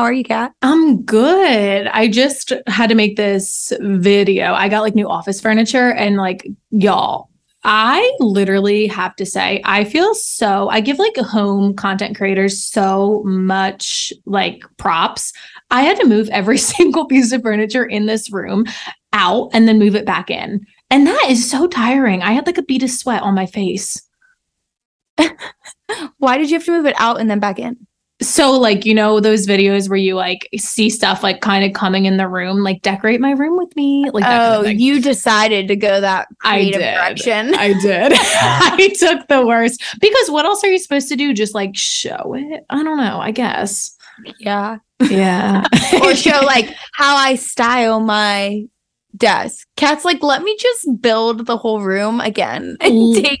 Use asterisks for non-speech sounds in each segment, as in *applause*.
How are you, Kat? I'm good. I just had to make this video. I got like new office furniture and like y'all, I literally have to say, I feel so, I give like home content creators so much like props. I had to move every *laughs* single piece of furniture in this room out and then move it back in. And that is so tiring. I had like a bead of sweat on my face. *laughs* Why did you have to move it out and then back in? So, like, you know, those videos where you like see stuff like kind of coming in the room, like decorate my room with me. Like, that kind oh, of you decided to go that I creative did. direction. I did. *laughs* *laughs* I took the worst because what else are you supposed to do? Just like show it? I don't know. I guess. yeah. Yeah. *laughs* Or show like how I style my desk. Kat's like, let me just build the whole room again and take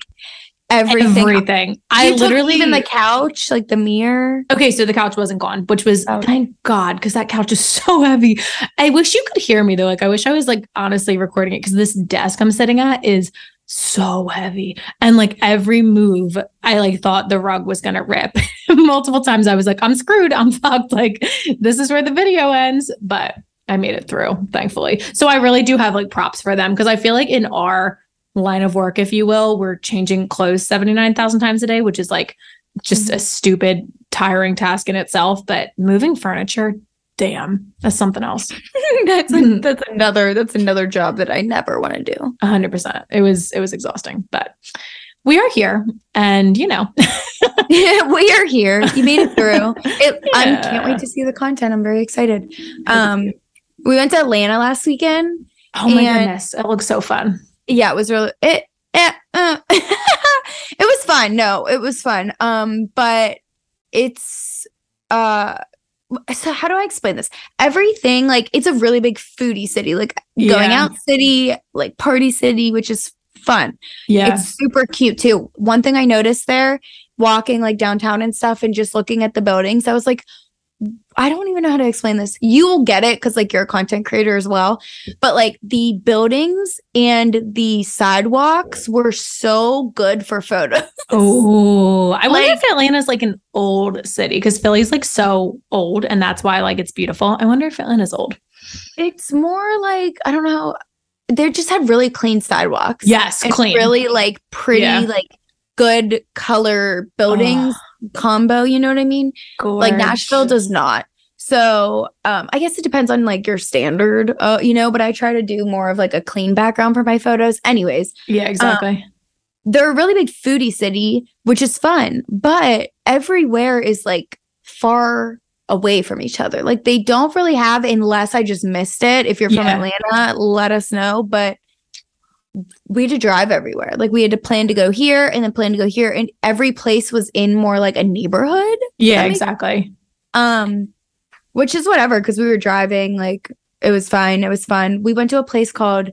everything. everything. I literally even the couch, like the mirror. Okay, so the couch wasn't gone, which was Oh. thank God, because that couch is *laughs* so heavy. I wish you could hear me though. Like I wish I was like honestly recording it because this desk I'm sitting at is so heavy. And like every move, I like thought the rug was gonna rip. *laughs* Multiple times I was like, I'm screwed, I'm *laughs* fucked. Like this is where the video ends. But I made it through, thankfully. So I really do have like props for them because I feel like in our line of work, if you will, we're changing clothes 79,000 times a day, which is like just a stupid, tiring task in itself. But moving furniture, damn, that's something else. *laughs* that's *laughs* that's another that's another job that I never want to do. A hundred percent. It was it was exhausting, but we are here, and you know, *laughs* we are here. You made it through. It, I can't wait to see the content. I'm very excited. Um, we went to Atlanta last weekend. oh my goodness, it looks so fun. Yeah, it was really it. eh, uh, *laughs* it was fun. No, it was fun. Um, but it's uh. So how do I explain this? Everything like it's a really big foodie city, like going out city, like party city, which is fun. Yeah, It's super cute too. One thing I noticed there, walking like downtown and stuff and just looking at the buildings, I was like, I don't even know how to explain this. You will get it because like you're a content creator as well. But like the buildings and the sidewalks were so good for photos. Oh, I wonder Like- if Atlanta's like an old city because Philly's like so old, and that's why like it's beautiful. I wonder if Atlanta's old. It's more like, I don't know. They just had really clean sidewalks. Yes, clean. Really like pretty, Yeah. like good color buildings combo. You know what I mean? like Nashville does not. So um, I guess it depends on like your standard, uh, you know. But I try to do more of like a clean background for my photos. Anyways, Yeah, exactly. they're a really big foodie city, which is fun, but everywhere is like far away from each other. Like they don't really have, unless I just missed it. If you're from Yeah. Atlanta, let us know. But we had to drive everywhere. Like we had to plan to go here and then plan to go here, and every place was in more like a neighborhood. yeah, exactly. Um, which is whatever because we were driving. Like it was fine. It was fun. We went to a place called.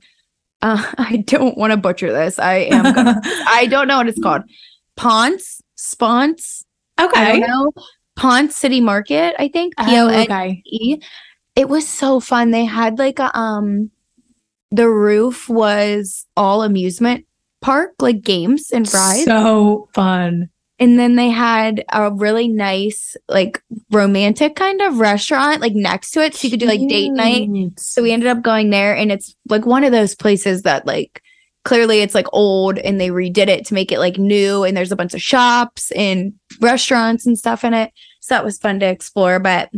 Uh, *laughs* I don't want to butcher this. I am. Gonna, *laughs* I don't know what it's called. Ponce, Sponce. I Okay. know. Ponce City Market. I think. P O Oh, okay. E. It was so fun. They had like a um, the roof was all amusement park, like games and rides. So fun. And then they had a really nice, like romantic kind of restaurant, like next to it. So you could do like date night. So we ended up going there, and it's like one of those places that, like, clearly it's like old and they redid it to make it like new. And there's a bunch of shops and restaurants and stuff in it. So that was fun to explore. But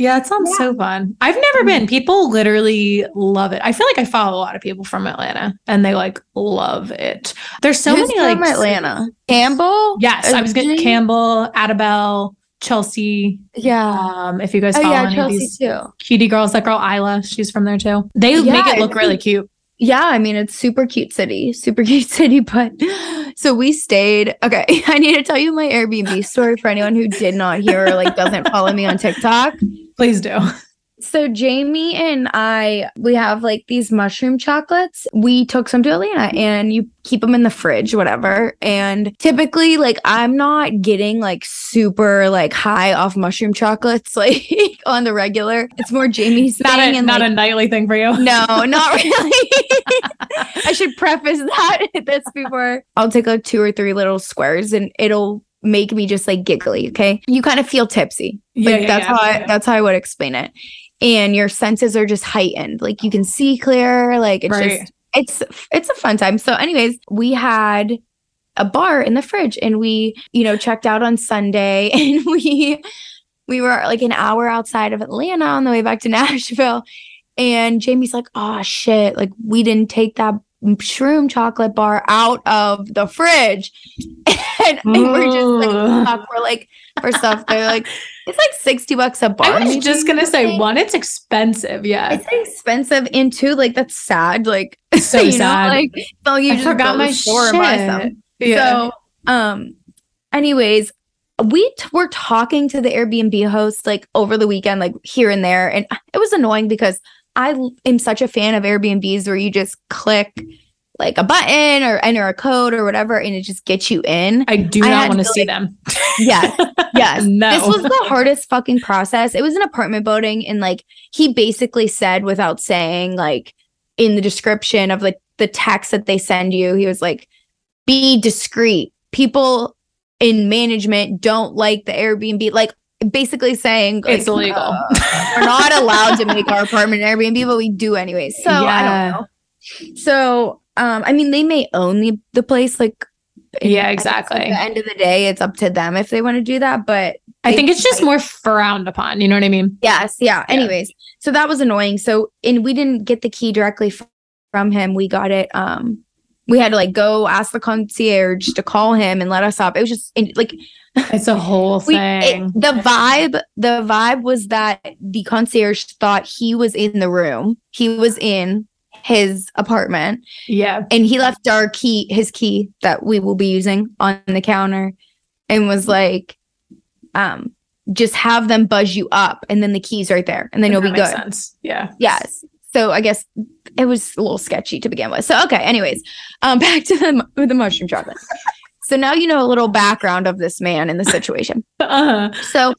Yeah, it sounds so fun. I've never been. People literally love it. I feel like I follow a lot of people from Atlanta and they like love it. There's so who's many from like Atlanta? Campbell? Yes, I was getting? Campbell, Adabelle, Chelsea. Yeah. Um, if you guys follow Oh, follow yeah. any of Chelsea, these too. cutie girls, that girl Isla, she's from there too. They Yeah, make it look really cute. Yeah, I mean it's super cute city, super *laughs* cute city. But so we stayed. Okay, *laughs* I need to tell you my Airbnb story for anyone who did not hear or like doesn't follow me on TikTok. Please do. So Jamie and I, we have like these mushroom chocolates. We took some to Atlanta, mm-hmm. and you keep them in the fridge, whatever. And typically, like I'm not getting like super like high off mushroom chocolates *laughs* like on the regular. It's more Jamie's Not thing, a and not like, a nightly thing for you. *laughs* no, not *laughs* really. I should preface that this before. I'll take like two or three little squares and it'll make me just like giggly. Okay. You kind of feel tipsy. Yeah, Like yeah, that's yeah, how I that's how I would explain it. And your senses are just heightened. Like you can see clear. Like it's Right. just it's it's a fun time. So, anyways, we had a bar in the fridge and we, you know, checked out on Sunday *laughs* and we we were like an hour outside of Atlanta on the way back to *laughs* Nashville. And Jamie's like, oh shit, like we didn't take that shroom chocolate bar out of the fridge. *laughs* and, and *laughs* we're just like, we're like, first off, they're like, *laughs* it's like 60 bucks a bar. I was just gonna say one, it's expensive. Yeah. it's expensive and two, like that's sad. Like So you sad. know, like so you I just go forgot my store and buy some. shit. Yeah. So, um, anyways, we t- were talking to the Airbnb host like over the weekend, like here and there, and it was annoying because I am such a fan of Airbnbs where you just click like a button or enter a code or whatever, and it just gets you in. I do I not want to to, see like- them. *laughs* Yes, yes. *laughs* No. This was the hardest fucking process. It was an apartment building, and like he basically said without saying, like in the description of like the text that they send you, he was like, "Be discreet. People in management don't like the Airbnb." Like basically saying It's like, illegal. uh, we're not allowed to make our apartment an Airbnb, but we do anyways. So I don't know. So um, I mean, they may own the the place, like. Yeah, exactly. At the end of the day, it's up to them if they want to do that. But I think it's just might- more frowned upon. You know what I mean? Yes, yeah. Yeah. Anyways, so that was annoying. So, and we didn't get the key directly from him. We got it. Um, we had to like go ask the concierge to call him and let us up. It was just like *laughs* It's a whole we. it- thing. the vibe, the vibe was that the concierge thought he was in the room. He was in his apartment, yeah. and he left our key, his key that we will be using on the counter, and was like, um. Just have them buzz you up, and then the key's right there, and then you'll be good. sense. Yeah. Yes. So I guess it was a little sketchy to begin with. So okay, anyways, um *laughs* back to the the mushroom chocolate. so now you know a little background of this man in the situation. *laughs* Uh-huh. So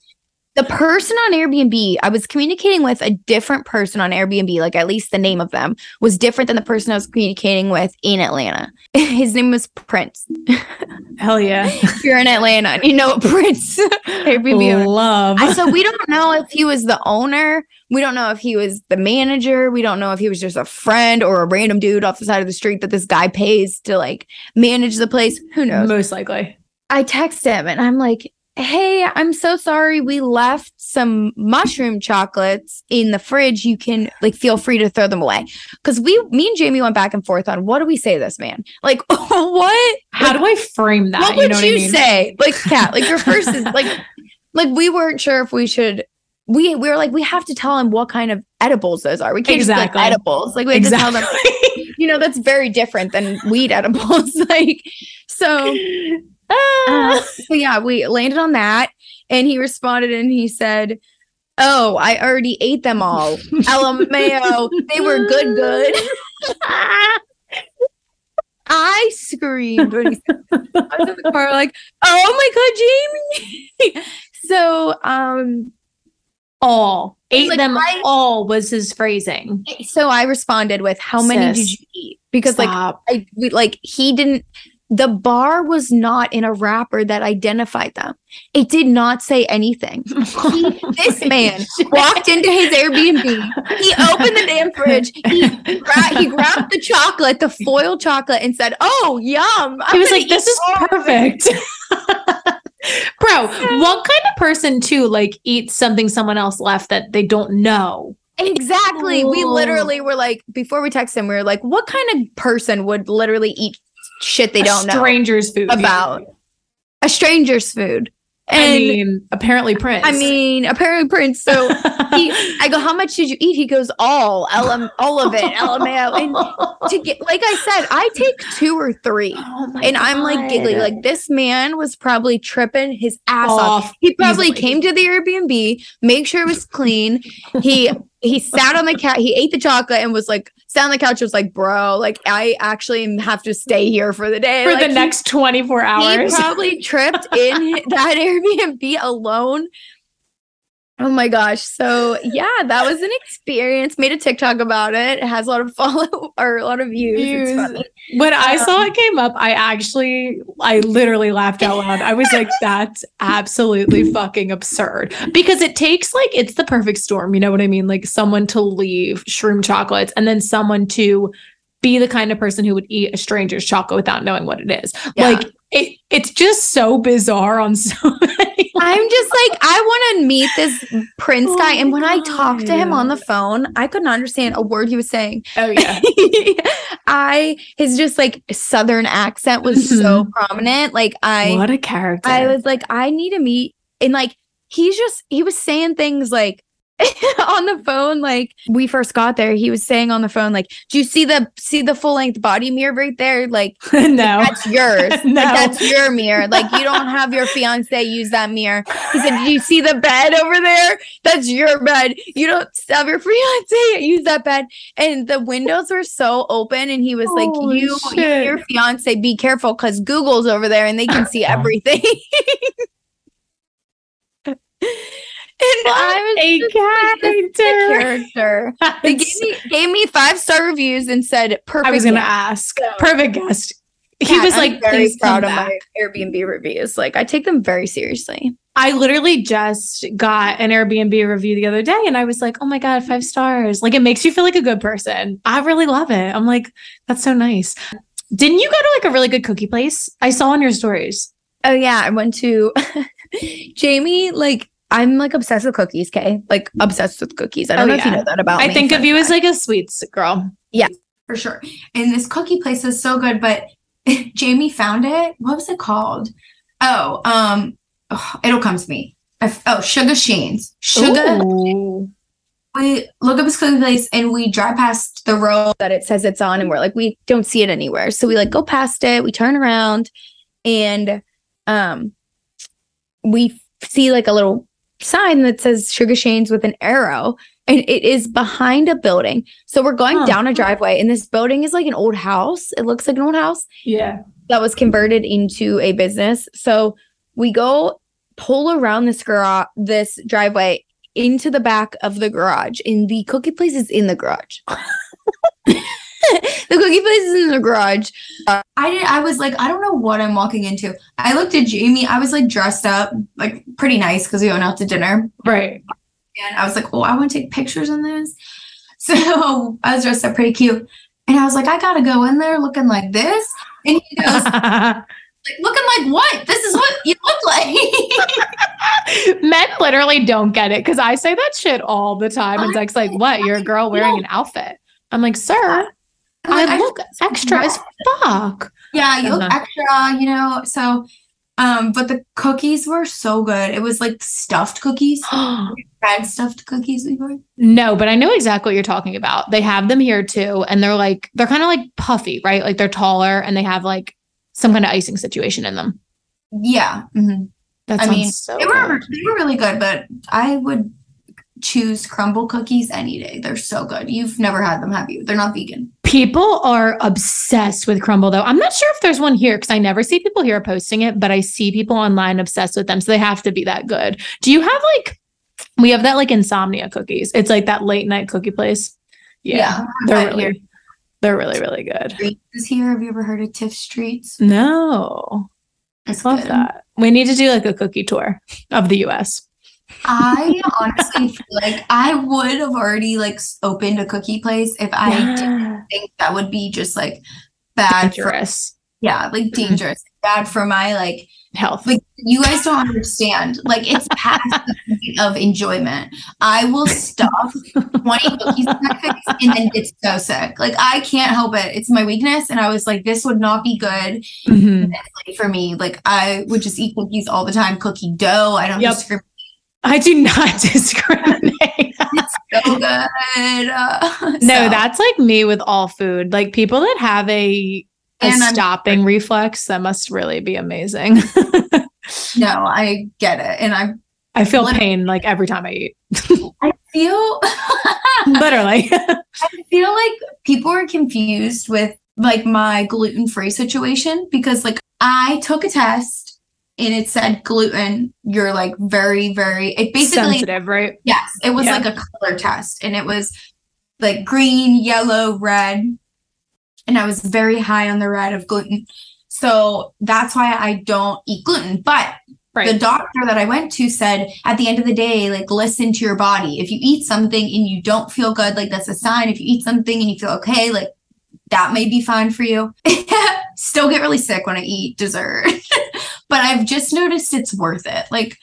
the person on Airbnb, I was communicating with a different person on Airbnb, like at least the name of them was different than the person I was communicating with in Atlanta. *laughs* His name was Prince. *laughs* Hell yeah. If you're in Atlanta, you know *laughs* Prince Airbnb. Love. I, so we don't know if he was the owner. We don't know if he was the manager. We don't know if he was just a friend or a random dude off the side of the street that this guy pays to like manage the place. Who knows? Most likely. I text him and I'm like, "Hey, I'm so sorry. We left some mushroom chocolates in the fridge. You can like feel free to throw them away." Because we, me and Jamie went back and forth on what do we say this man? Like, *laughs* what? How do I frame that? what would know you, what I mean? say? Like, Kat, like your first is like, *laughs* like we weren't sure if we should. We we were like, we have to tell him what kind of edibles those are. We can't Exactly. just be like edibles. Like we have to tell them. You know, that's very different than weed edibles. *laughs* like, so, Ah. uh, so yeah, we landed on that, and he responded and he said. Oh, I already ate them all. *laughs* LMAO. They were good, good. *laughs* I screamed when he said. I was in the car like, oh my god, Jamie. *laughs* so um all. Ate Like, them I- all was his phrasing. so I responded with how many did you eat? Because like I we, like he didn't the bar was not in a wrapper that identified them. It did not say anything. He, this *laughs* man walked into his Airbnb. He opened the damn fridge. He, gra- he grabbed the chocolate, the foil chocolate, and said, "Oh, yum!" I'm He was like, "This is all of it." perfect." *laughs* Bro, what kind of person too like eats something someone else left that they don't know? Exactly. We literally were like, before we text him, we were like, what kind of person would literally eat shit they A don't know stranger's food about? A stranger's food. And I mean, apparently Prince. I mean, apparently Prince. So *laughs* he, I go, how much did you eat? He goes, all, LM, all of it, LMAO. *laughs* And to get, like I said, I take two or three. Oh And I'm like giggling, like this man was probably tripping his ass off. Off He probably easily. came to the Airbnb, make sure it was clean. He he sat on the cat, he ate the chocolate and was like, sat on the couch, was like, bro, like I actually have to stay here for the day. for Like, the next 24 hours. he probably tripped in *laughs* that Airbnb alone. Oh my gosh. So yeah, that was an experience. Made a TikTok about it. It has a lot of *laughs* follow or a lot of views. When I Um, saw it came up, I actually, I literally laughed out loud. I was like, *laughs* that's absolutely fucking absurd. Because it takes like, it's the perfect storm. You know what I mean? Like someone to leave shroom chocolates and then someone to be the kind of person who would eat a stranger's chocolate without knowing what it is. Yeah. Like, it, it's just so bizarre on so *laughs* many. I'm just like, I want to meet this prince Oh guy. And when I talked to him on the phone, I could not understand a word he was saying. Oh, yeah. *laughs* I his just like southern accent was so mm-hmm. prominent. Like I what a character. I was like, I need to meet and like he's just he was saying things like *laughs* on the phone, like we first got there, he was saying on the phone, like, do you see the see the full length body mirror right there? Like *laughs* no. that's yours. *laughs* No. Like that's your mirror. Like you don't have your fiance use that mirror. He said, "Do you see the bed over there? That's your bed. You don't have your fiance use that bed." And the windows were so open, and he was like, Holy "You, you shit. your fiance, be careful because Google's over there, and they can see everything." And I was a just like, the character. character. *laughs* They gave me gave me five star reviews and said perfect. I was going to guest." ask. So- Perfect guest. He Yeah, was I'm like, very proud of back. my Airbnb reviews. Like I take them very seriously. I literally just got an Airbnb review the other day and I was like, oh my God, five stars. Like it makes you feel like a good person. I really love it. I'm like, that's so nice. Didn't you go to like a really good cookie place? I saw on your stories. Oh yeah, I went to *laughs* Jamie. Like I'm like obsessed with cookies. Kay, like obsessed with cookies. I don't Oh, know if you know that about I me. I think of you as like a sweets girl. Yeah, for sure. And this cookie place is so good, but *laughs* Jamie found it. What was it called? Oh, um, oh, it'll come to me. I f- Oh, Sugar Shane's. Sugar. Ooh. We look up this cookie place and we drive past the road that it says it's on, and we're like, we don't see it anywhere. So we like go past it. We turn around, and um, we f- see like a little sign that says Sugar Shane's with an arrow, and it is behind a building. So we're going Huh. down a driveway, and this building is like an old house. It looks like an old house Yeah. that was converted into a business. So we go pull around this garage, this driveway into the back of the garage, and the cookie place is in the garage. *laughs* cookie place is in the garage. Uh, I did. I was like, I don't know what I'm walking into. I looked at Jamie. I was like dressed up, like pretty nice because we went out to dinner, Right. and I was like, oh, I want to take pictures in this. *laughs* So I was dressed up pretty cute, and I was like, I gotta go in there looking like this. And he goes, *laughs* like, looking like what? This is what you look like. *laughs* Men literally don't get it because I say that shit all the time. And Zach's like, what? You're a girl wearing an outfit. I'm like, sir, Like, I look extra as fuck. Yeah, you look Uh-huh. extra, you know. So, um, but the cookies were so good. It was like stuffed cookies, *gasps* fried stuffed cookies. We were. no, but I know exactly what you're talking about. They have them here too. And they're like, they're kind of like puffy, right? Like they're taller and they have like some kind of icing situation in them. Yeah, mhm. That I sounds mean, so they were good. they were really good, but I would choose Crumbl cookies any day. They're so good. You've never had them, have you? They're not vegan. People are obsessed with Crumbl though. I'm not sure if there's one here because I never see people here posting it, but I see people online obsessed with them. So they have to be that good. Do you have like we have that like insomnia cookies. It's like that late night cookie place. Yeah. they're But here- really they're really, really good. Streets is here. Have you ever heard of Tiff's Treats? No. I Love good. that. We need to do like a cookie tour of the US. I honestly feel like I would have already like opened a cookie place if I didn't think that would be just like bad for Dangerous yeah, like dangerous, bad for my like health. like you guys don't understand. Like it's past the point of enjoyment. I will stuff 20 cookies in my face and then get so sick. Like I can't help it. It's my weakness. And I was like, this would not be good Mhm. for me. Like I would just eat cookies all the time, cookie dough. I don't Yep. discriminate. I do not *laughs* discriminate. So good. Uh, *laughs* No, so- that's like me with all food. Like people that have a a And I'm- stopping reflex, that must really be amazing. *laughs* no, I get it. And I I feel pain like every time I eat. I feel Literally. I feel like people are confused with like my gluten free situation because like I took a test and it said gluten, you're like very, very it basically sensitive, right? yes, it was Yeah. like a color test and it was like green, yellow, red. And I was very high on the red of gluten. So that's why I don't eat gluten. But Right. the doctor that I went to said at the end of the day, like listen to your body. If you eat something and you don't feel good, like that's a sign. If you eat something and you feel okay, like that may be fine for you. *laughs* Still get really sick when I eat dessert. *laughs* but I've just noticed it's worth it. Like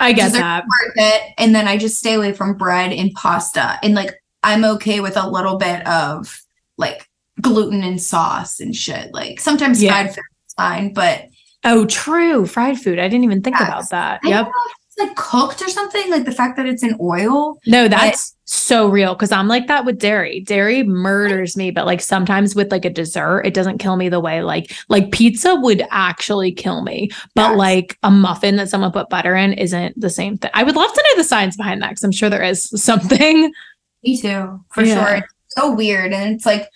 I get that. worth it. And then I just stay away from bread and pasta. And like I'm okay with a little bit of like gluten and sauce and shit. Like sometimes Yeah. fried food is fine, but Oh, true. Fried food. I didn't even think Yes. about that. I Yep. know it's like cooked or something. Like the fact that it's in oil. No, that's so real because I'm like that with dairy. Dairy murders me, but like sometimes with like a dessert, it doesn't kill me the way like like pizza would actually kill me. But Yes. like a muffin that someone put butter in isn't the same thing. I would love to know the science behind that because I'm sure there is *laughs* something. Me too, for Yeah. sure. It's so weird. And it's like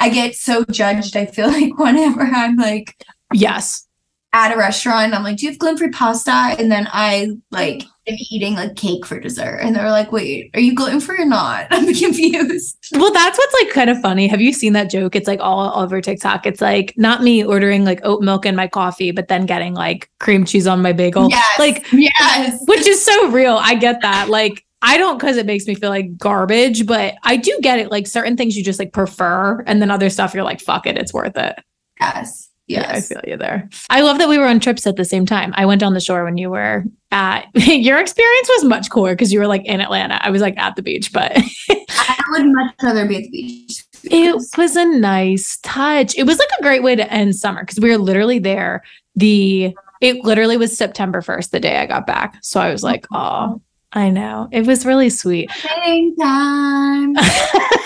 I get so judged. I feel *laughs* like whenever I'm like Yes. at a restaurant, I'm like, Do you have gluten-free pasta? And then I like eating like cake for dessert. And they're like, Wait, are you gluten-free or not? *laughs* I'm confused. Well, that's what's like kind of funny. Have you seen that joke? It's like all over TikTok. It's like not me ordering like oat milk in my coffee, but then getting like cream cheese on my bagel. Yes. Like Yes. which is so real. I get that. Like, I don't because it makes me feel like garbage, but I do get it. Like, certain things you just like prefer, and then other stuff you're like, fuck it, it's worth it. Yes. Yeah, I feel you there. I love that we were on trips at the same time. I went on the shore when you were at *laughs* your experience was much cooler because you were like in Atlanta. I was like at the beach, but *laughs* I would much rather be at the beach. it was a nice touch. It was like a great way to end summer because we were literally there. The it literally was September 1st, the day I got back. So I was like, oh, I know. It was really sweet. Same time. *laughs*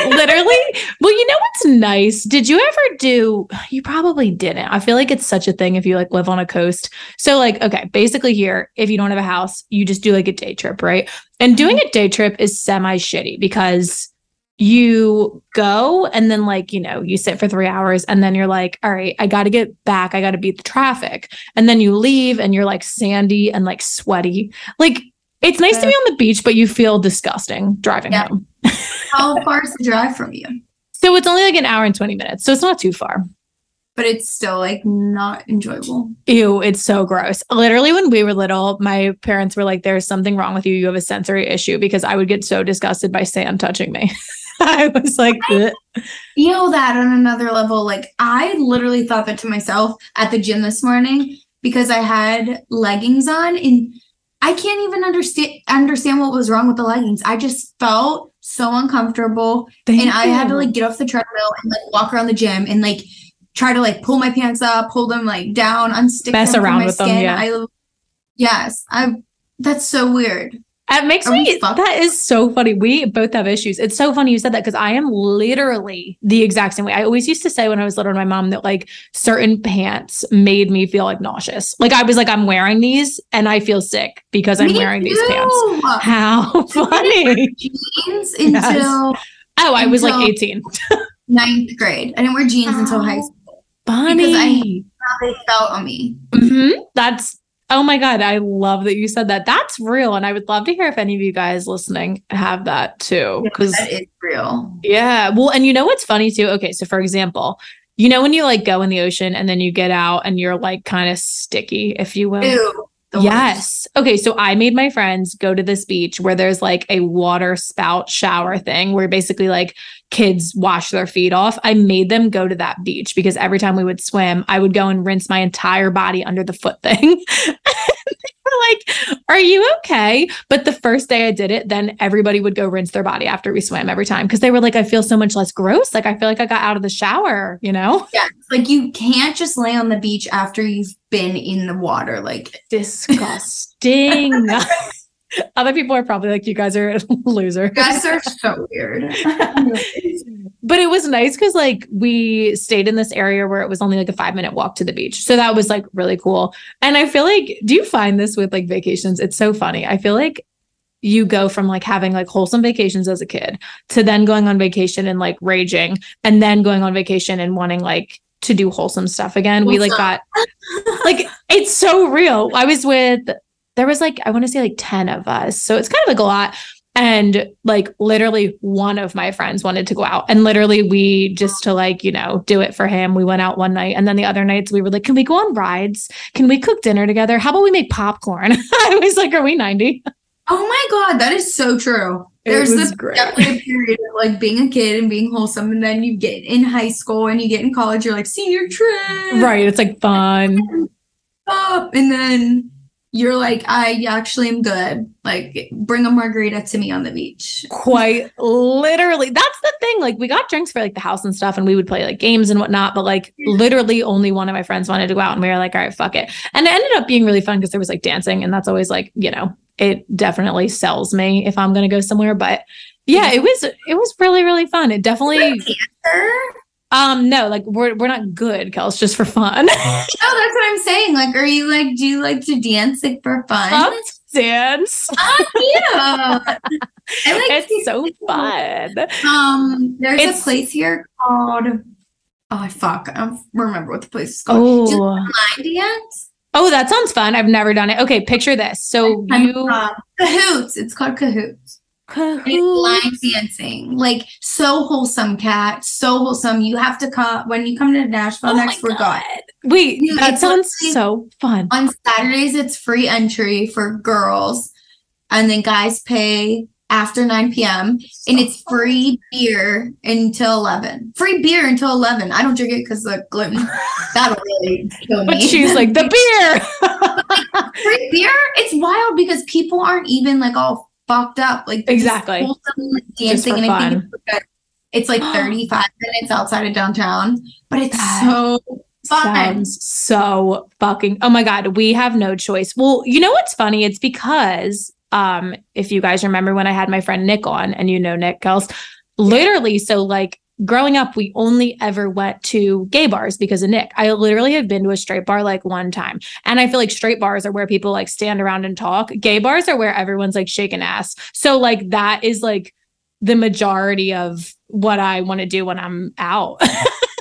literally. Well, you know what's nice? Did you ever do you probably didn't. I feel like it's such a thing if you like live on a coast. So like, okay, basically here, if you don't have a house, you just do like a day trip, right? And doing mm-hmm. a day trip is semi shitty because you go and then like you know you sit for three hours and then you're like all right i gotta get back i gotta beat the traffic and then you leave and you're like sandy and like sweaty like it's nice to be on the beach but you feel disgusting driving Yeah. home *laughs* How far is the drive from you? so it's only like an hour and 20 minutes so it's not too far But it's still like not enjoyable. Ew, it's so gross. Literally, when we were little, my parents were like, There's something wrong with you. You have a sensory issue because I would get so disgusted by sand touching me. *laughs* I was like, "Ugh." Feel that on another level. Like I literally thought that to myself at the gym this morning because I had leggings on and I can't even understand understand what was wrong with the leggings. I just felt so uncomfortable Thank and I had to like get off the treadmill and like walk around the gym and like try to like pull my pants up, pull them like down, unstick Mess them around my with them, skin. yeah. I yes, I that's so weird. It makes Are me that is so funny. We both have issues. It's so funny you said that because I am literally the exact same way. I always used to say when I was little to my mom that like certain pants made me feel like nauseous. Like I was like, I'm wearing these and I feel sick because I'm Me wearing these pants. How *laughs* funny. Jeans Yes. until Oh, I was like 18. ninth grade. I didn't wear jeans until high Oh. school. Funny. I- How they felt on me. hmm That's oh my god, I love that you said that. That's real, and I would love to hear if any of you guys listening have that too. Because That is real. yeah, well, and you know what's funny too? Okay, so for example, you know when you like go in the ocean and then you get out and you're like kind of sticky, if you will. Ew. the worst. Yes. Okay. So I made my friends go to this beach where there's like a water spout shower thing where basically like kids wash their feet off. I made them go to that beach because every time we would swim, I would go and rinse my entire body under the foot thing. *laughs* They were like, are you okay? But the first day I did it, then everybody would go rinse their body after we swam every time because they were like, I feel so much less gross. Like I feel like I got out of the shower, you know? Yeah. Like you can't just lay on the beach after you've been in the water. Like Disgusting. *laughs* *laughs* Other people are probably like, you guys are a *laughs* loser. guys are so weird. *laughs* But it was nice because like we stayed in this area where it was only like a five minute walk to the beach. So that was like really cool. And I feel like, do you find this with like vacations? It's so funny. I feel like you go from like having like wholesome vacations as a kid to then going on vacation and like raging and then going on vacation and wanting like to do wholesome stuff again. we like got like it's so real. I was with there was like I want to say like 10 of us. So it's kind of like a lot. And like literally one of my friends wanted to go out. And literally we just to like, you know, do it for him. We went out one night and then the other nights we were like, can we go on rides? Can we cook dinner together? How about we make popcorn? *laughs* I was like, are we 90? Oh my god, that is so true. It There's this great. definitely a period of like being a kid and being wholesome, and then you get in high school and you get in college, you're like senior trip, Right. It's like fun. Up, and then you're like, I actually am good. Like, bring a margarita to me on the beach. quite literally. That's the thing like we got drinks for like the house and stuff and we would play like games and whatnot but like literally only one of my friends wanted to go out and we were like all right fuck it. And it ended up being really fun because there was like dancing and that's always like you know it definitely sells me if i'm gonna go somewhere but yeah it was it was really really fun. It definitely um no like we're we're not good Kels just for fun *laughs* Oh, that's what I'm saying. Like, are you like, do you like to dance like for fun? Love dance Oh, yeah. *laughs* I like it's so fun Um, there's It's- a place here called. Oh fuck! I don't remember what the place is called. Just oh line dance. oh that sounds fun i've never done it okay picture this so you Cahoots. It's called Cahoots. Line dancing. Like so wholesome, Kat. So wholesome. You have to come when you come to Nashville Oh next. We're God. going. Wait, Yeah, that it's sounds so fun. On Saturdays, it's free entry for girls, and then guys pay after 9 p.m. and it's free beer until 11. Free beer until 11. I don't drink it because the gluten. *laughs* That'll really kill me. But she's like the beer. *laughs* free beer. It's wild because people aren't even like all fucked up. Like Exactly. wholesome, like, dancing, and I think it's, it's like *gasps* 35 minutes outside of downtown, but it's That so fun. Sounds so fucking. Oh my god, we have no choice. Well, you know what's funny? It's because um, if you guys remember when I had my friend Nick on, and you know Nick Kels, literally, so like growing up, we only ever went to gay bars because of Nick. I literally have been to a straight bar like one time. And I feel like straight bars are where people like stand around and talk. Gay bars are where everyone's like shaking ass. So like that is like the majority of what I want to do when I'm out. *laughs*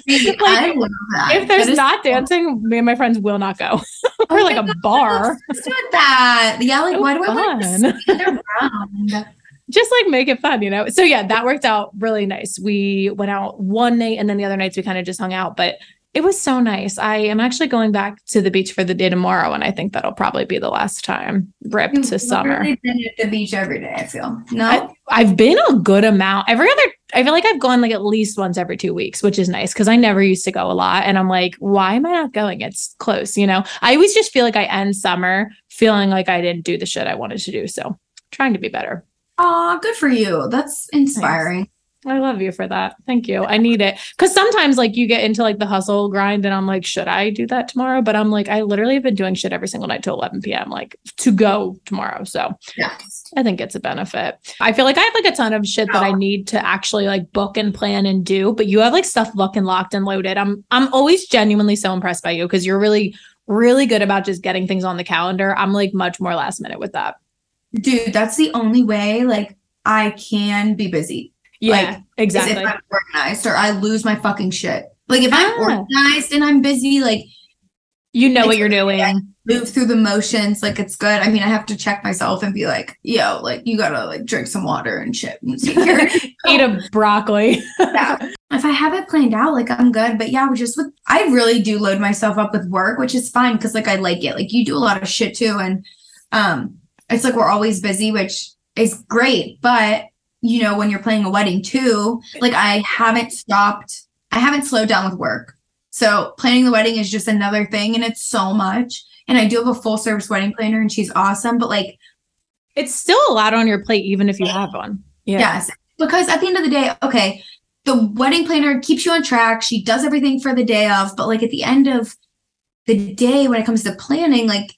See, I love that. if there's not so- dancing, me and my friends will not go. *laughs* Oh or my like a God, bar. I'm with that. Yeah, like So why do I want to? *laughs* Just like make it fun, you know? So yeah, that worked out really nice. We went out one night and then the other nights we kind of just hung out, but it was so nice. I am actually going back to the beach for the day tomorrow, and I think that'll probably be the last time. Rip You've to summer. been at the beach every day. I feel no. I, I've been a good amount. Every other, I feel like I've gone like at least once every two weeks, which is nice because I never used to go a lot. And I'm like, why am I not going? It's close, you know? I always just feel like I end summer feeling like I didn't do the shit I wanted to do. So trying to be better. Aw, good for you. That's inspiring. I love you for that. Thank you. I need it. Cause sometimes like you get into like the hustle grind and I'm like, should I do that tomorrow? But I'm like, I literally have been doing shit every single night till 11 p.m. like to go tomorrow. So Yes. I think it's a benefit. I feel like I have like a ton of shit that I oh. need to actually like book and plan and do, but you have like stuff fucking locked and loaded. I'm I'm always genuinely so impressed by you because you're really really good about just getting things on the calendar. I'm like much more last minute with that. Dude, that's the only way like I can be busy. Yeah, Like, exactly. if I'm organized or I lose my fucking shit. Like if I'm Ah. organized and I'm busy, like you know what you're doing. move through the motions, like it's good. I mean, I have to check myself and be like, yo, like you gotta like drink some water and shit. And. *laughs* Eat a broccoli. *laughs* yeah. If I have it planned out, like I'm good. But yeah, we just with I really do load myself up with work, which is fine because like I like it. Like you do a lot of shit too, and um, it's like we're always busy, which is great. But you know, when you're planning a wedding too, like I haven't stopped. I haven't slowed down with work. So planning the wedding is just another thing, and it's so much. And I do have a full service wedding planner, and she's awesome. But like It's still a lot on your plate, even if you have one. Yeah. Yes. Because at the end of the day, okay, the wedding planner keeps you on track. She does everything for the day of, but like at the end of the day, when it comes to planning, like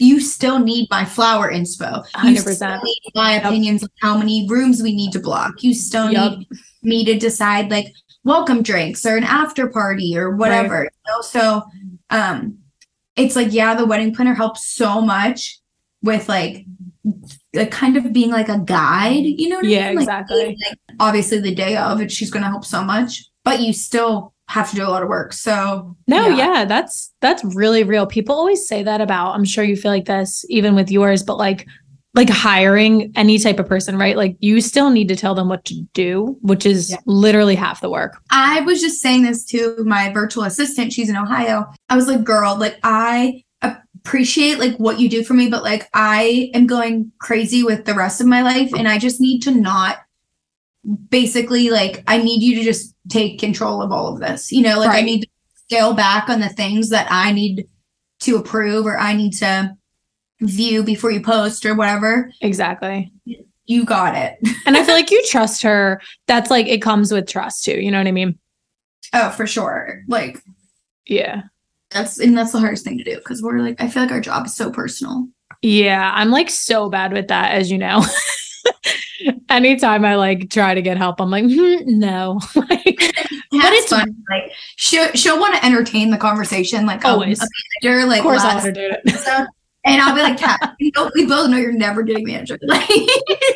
you still need my flower inspo. You 100%. still need my Yep. opinions of how many rooms we need to block. You still Yep. need me to decide like welcome drinks or an after party or whatever. You know? So um it's like yeah, the wedding planner helps so much with like like kind of being like a guide, you know what Yeah, I mean? Like, exactly. like, obviously the day of it, she's gonna help so much, but you still have to do a lot of work. So No, yeah. that's that's really real. People always say that about, I'm sure you feel like this even with yours, but like like hiring any type of person, right? Like you still need to tell them what to do, which is Yeah. literally half the work. I was just saying this to my virtual assistant. She's in Ohio. I was like, girl, like I appreciate like what you do for me, but like I am going crazy with the rest of my life and I just need to not basically like I need you to just take control of all of this. You know, like I need to scale back on the things that I need to approve or I need to view before you post or whatever. Exactly. You got it. And I feel like you *laughs* trust her. That's like it comes with trust too. You know what I mean? Oh, for sure. Like Yeah. that's and that's the hardest thing to do because we're like I feel like our job is so personal. Yeah. I'm like so bad with that, as you know. *laughs* *laughs* Anytime I like try to get help, I'm like, "Hmm, no. *laughs* Like, But it's- it's fun. Like she'll she'll want to entertain the conversation. Like um, Always. manager, like of course I'll entertain it. and I'll be like, Kat, we, know, we both know you're never getting manager. *laughs* Like,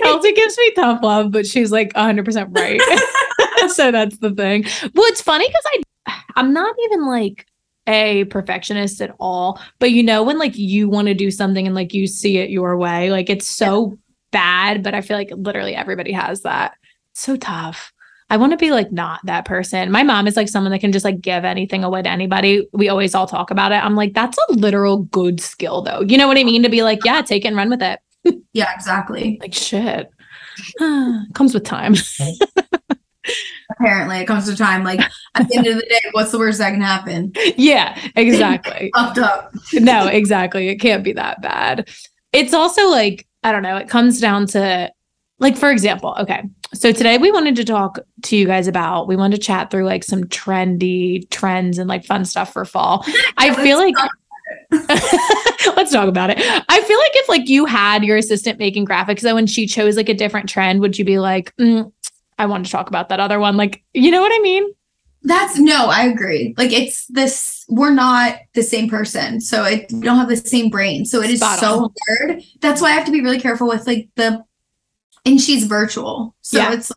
Kelsey gives me tough love, but she's like 100% right. so that's the thing. Well, it's funny because I, I'm not even like a perfectionist at all. But you know, when like you want to do something and like you see it your way, like it's so bad. But I feel like literally everybody has that. It's so tough. I want to be like not that person. My mom is like someone that can just like give anything away to anybody. We always all talk about it. I'm like, that's a literal good skill though. You know what I mean? To be like, yeah, take it and run with it. *laughs* yeah, exactly. Like shit. *sighs* Comes with time. *laughs* Apparently, it comes to time. Like at the end of the day, what's the worst that can happen? yeah, exactly. *laughs* Fucked up. no, exactly. It can't be that bad. It's also like, I don't know, it comes down to like for example, okay. So today we wanted to talk to you guys about we wanted to chat through like some trendy trends and like fun stuff for fall. *laughs* I feel like *laughs* let's talk about it. I feel like if like you had your assistant making graphics, then when she chose like a different trend, would you be like, mm, I want to talk about that other one? Like, you know what I mean? That's no, I agree. Like it's this, we're not the same person. So it we don't have the same brain. So it is Spot so hard. That's why I have to be really careful with like the and she's virtual. So Yeah. it's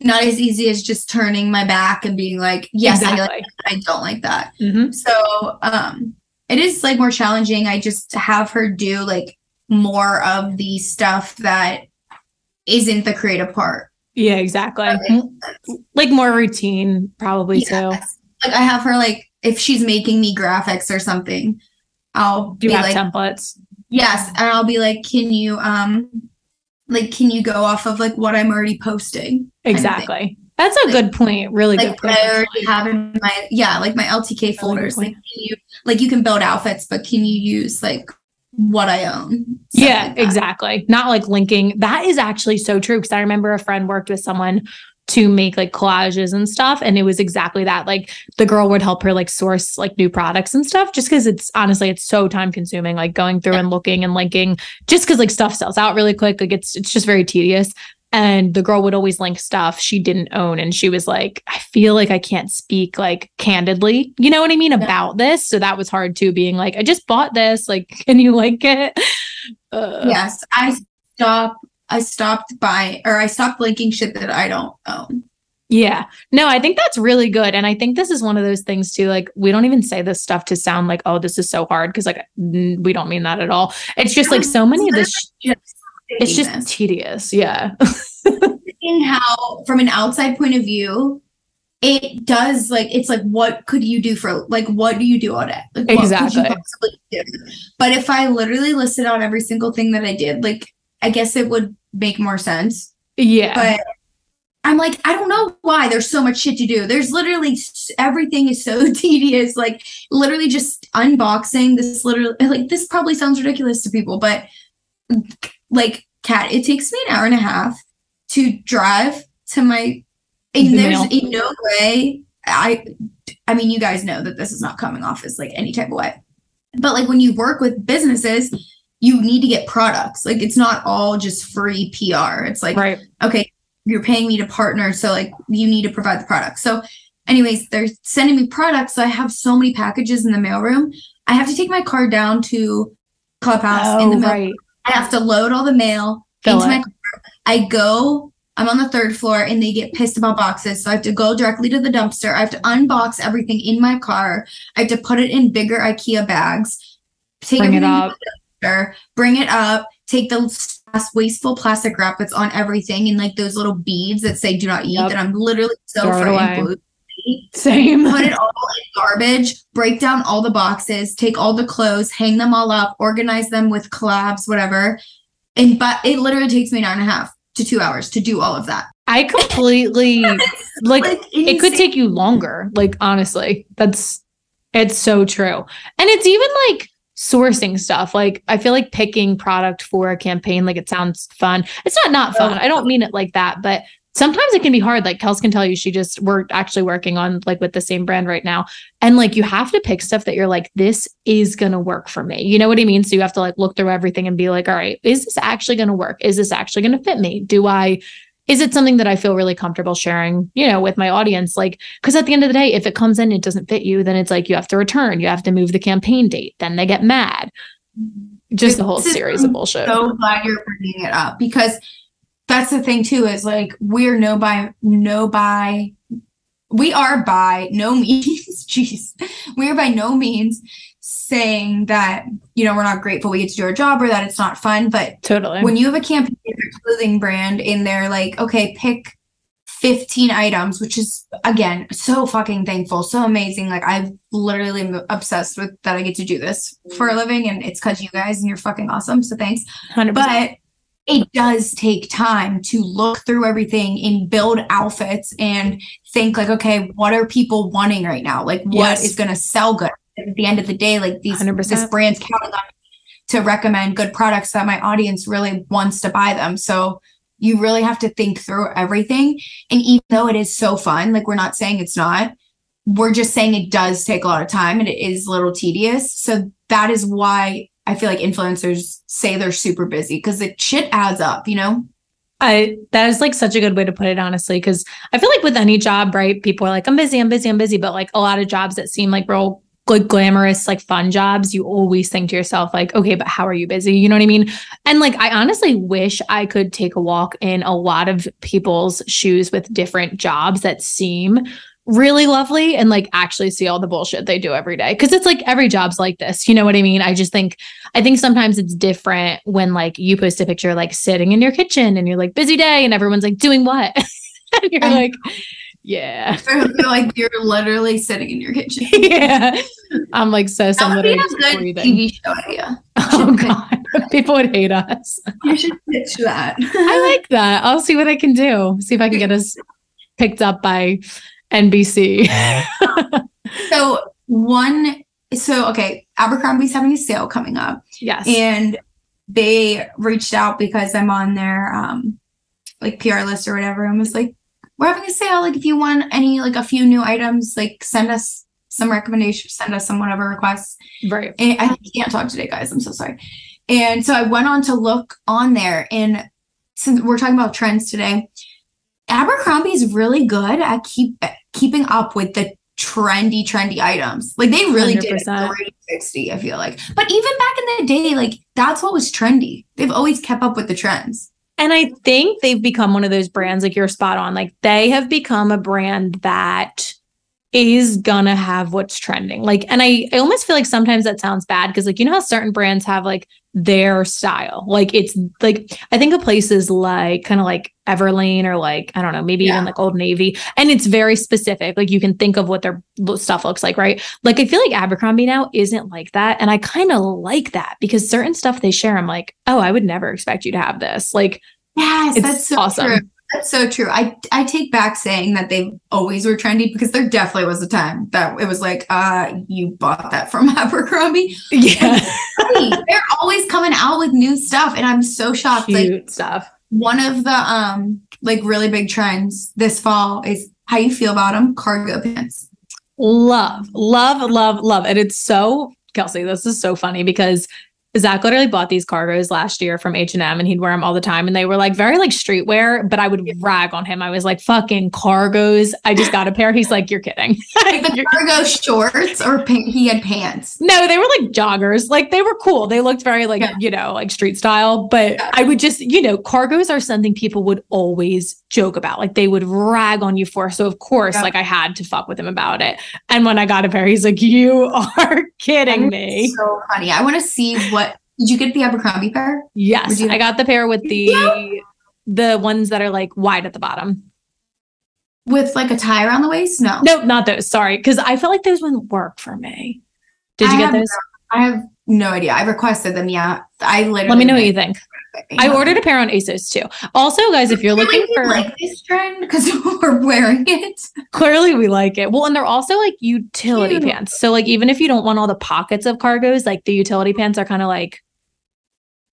not as easy as just turning my back and being like, yes, I, like, exactly. I don't like that. Mhm. So um it is like more challenging. I just have her do like more of the stuff that isn't the creative part. Yeah, exactly. Okay. Like more routine, probably too. Like I have her like if she's making me graphics or something, I'll Do be have like, templates? yes, and I'll be like, can you um, like, can you go off of like what I'm already posting? kind of thing. Exactly. That's a Like- good point. Really Like good point. I already have in my yeah, like my LTK folders. Like, can you like you can build outfits, but can you use like what I own? Yeah, like exactly. Not like linking. That is actually so true because I remember a friend worked with someone to make like collages and stuff and it was exactly that like the girl would help her like source like new products and stuff just because it's honestly it's so time consuming like going through and looking and linking just because like stuff sells out really quick like it's it's just very tedious and the girl would always link stuff she didn't own and she was like i feel like i can't speak like candidly you know what i mean about this so that was hard too being like i just bought this like *laughs* can you link it uh, Yes, I stop. I stopped buying or I stopped linking shit that I don't own. Yeah. No, I think that's really good. And I think this is one of those things too. Like, we don't even say this stuff to sound like, oh, this is so hard. Cause like, we don't mean that at all. It's just like so many of this, sh- it's just tedious. Yeah. *laughs* seeing how from an outside point of view it does like it's like what could you do for like what do you do on it like, what could you Exactly. possibly do? but if i literally listed out every single thing that i did like i guess it would make more sense yeah. but i'm like i don't know why there's so much shit to do there's literally everything is so *laughs* tedious like literally just unboxing this literally like this probably sounds ridiculous to people but like Kat it takes me an hour and a half to drive to my and The there's mail. in no way i i mean you guys know that this is not coming off as like any type of way but like when you work with businesses you need to get products like it's not all just free pr it's like right. okay, you're paying me to partner, so like you need to provide the product. So, anyways, they're sending me products. So I have so many packages in the mailroom. I have to take my car down to Clubhouse in the Oh, mail. right. I have to load all the mail Fill into my car. I go I'm on the third floor and they get pissed about boxes. So I have to go directly to the dumpster. I have to unbox everything in my car. I have to put it in bigger IKEA bags, take Bring it up. dumpster, bring it up, take the wasteful plastic wrap that's on everything and like those little beads that say do not eat Yep. that I'm literally so Throw it frightened away. blue. Same. Put it all in garbage, break down all the boxes, take all the clothes, hang them all up, organize them with collabs, whatever. And but it literally takes me an hour and a half to two hours to do all of that. I completely *laughs* like it could take you longer. Like honestly, that's it's so true. And it's even like sourcing stuff. Like I feel like picking product for a campaign, like it sounds fun. It's not not fun. I don't mean it like that, but sometimes it can be hard. Like Kels can tell you, she just we're actually working on like with the same brand right now. And like you have to pick stuff that you're like, this is gonna work for me. You know what I mean? So you have to like look through everything and be like, all right, is this actually gonna work? Is this actually gonna fit me? Do I is it something that I feel really comfortable sharing, you know, with my audience? Like, because at the end of the day, if it comes in, it doesn't fit you, then it's like you have to return, you have to move the campaign date, then they get mad. Mm-hmm. Just the whole This series of bullshit. so glad you're bringing it up because that's the thing too is like we're no by no by we are by no *laughs* means jeez we are by no means saying that you know we're not grateful we get to do our job or that it's not fun but totally. when you have a campaign clothing brand and they're like okay pick 15 items which is again so fucking thankful so amazing like I'm literally am obsessed with that i get to do this for a mm. living and it's because you guys and you're fucking awesome so thanks 100%. but it does take time to look through everything and build outfits and think like okay what are people wanting right now? Like what is Yes. going to sell good? At the end of the day like these 100%. this brand's counting on me to recommend good products that my audience really wants to buy them. So you really have to think through everything. And even though it is so fun like we're not saying it's not we're just saying it does take a lot of time and it is a little tedious. So that is why i feel like influencers say they're super busy because the shit adds up you know I that is like such a good way to put it, honestly, because I feel like with any job, right? People are like, I'm busy, I'm busy, I'm busy. But like a lot of jobs that seem like real good, glamorous, like fun jobs, you always think to yourself, like, okay, but how are you busy? You know what I mean? And like, I honestly wish I could take a walk in a lot of people's shoes with different jobs that seem really lovely and like actually see all the bullshit they do every day. Cause it's like every job's like this. You know what I mean? I just think I think sometimes it's different when like you post a picture like sitting in your kitchen and you're like busy day and everyone's like doing what? *laughs* and you're I like, yeah. I feel like you're literally sitting in your kitchen *laughs* yeah. I'm like so that would be a good breathing. tv show idea *laughs* Oh god. People would hate us. you should pitch that I like that. I'll see what I can do. See if I can get us picked up by NBC. *laughs* so one so okay abercrombie's having a sale coming up yes. and they reached out because I'm on their um like PR list or whatever and was like, we're having a sale. Like if you want any like a few new items, like send us some recommendations, send us some whatever requests. right. And I can't talk today, guys. I'm so sorry. And so I went on to look on there and since we're talking about trends today, Abercrombie is really good at keep keeping up with the trendy, trendy items. Like they really did 100%. 360, I feel like. But even back in the day, like that's what was trendy. They've always kept up with the trends. And I think they've become one of those brands, like you're spot on. Like they have become a brand that is gonna have what's trending. Like, and I, I almost feel like sometimes that sounds bad because, like, you know how certain brands have like their style. Like, it's like I think of places like kind of like Everlane or like I don't know, maybe Yeah. even like Old Navy, and it's very specific. Like, you can think of what their stuff looks like, right? Like, I feel like Abercrombie now isn't like that, and I kind of like that because certain stuff they share, I'm like, oh, I would never expect you to have this. Like. Yes, It's that's so awesome. true. That's so true. I I take back saying that they always were trendy because there definitely was a time that it was like, uh, you bought that from *laughs* Abercrombie. Yeah. They're always coming out with new stuff, and I'm so shocked. Like Cute stuff. one of the um like really big trends this fall is how you feel about them cargo pants. Love, love, love, love. And it's so, Kelsey, this is so funny because Zach literally bought these cargos last year from H and M, and he'd wear them all the time, and they were like very like streetwear. But I would rag on him. I was like, "Fucking cargos! I just got a pair." He's like, "You're kidding." *laughs* Like the *laughs* cargo shorts or pa- he had pants. No, they were like joggers. Like they were cool. They looked very like, Yeah. you know, like street style. But Yeah. I would just, you know, cargos are something people would always joke about. Like they would rag on you for. So of course, Yeah. like I had to fuck with him about it. And when I got a pair, he's like, You *laughs* are kidding me. So funny. I want to see what did you get the Abercrombie pair? Yes. You- I got the pair with the the ones that are like wide at the bottom. With like a tie around the waist? No. No, not those. Sorry. Cause I felt like those wouldn't work for me. Did you I get those? I have no idea. I requested them. Yeah. I literally Let me know what you think. I ordered a pair on ASOS too. Also, guys, if you're looking for like this trend because *laughs* we're wearing it. Clearly, we like it. Well, and they're also like utility Cute. pants. So, like, even if you don't want all the pockets of cargos, like the utility pants are kind of like,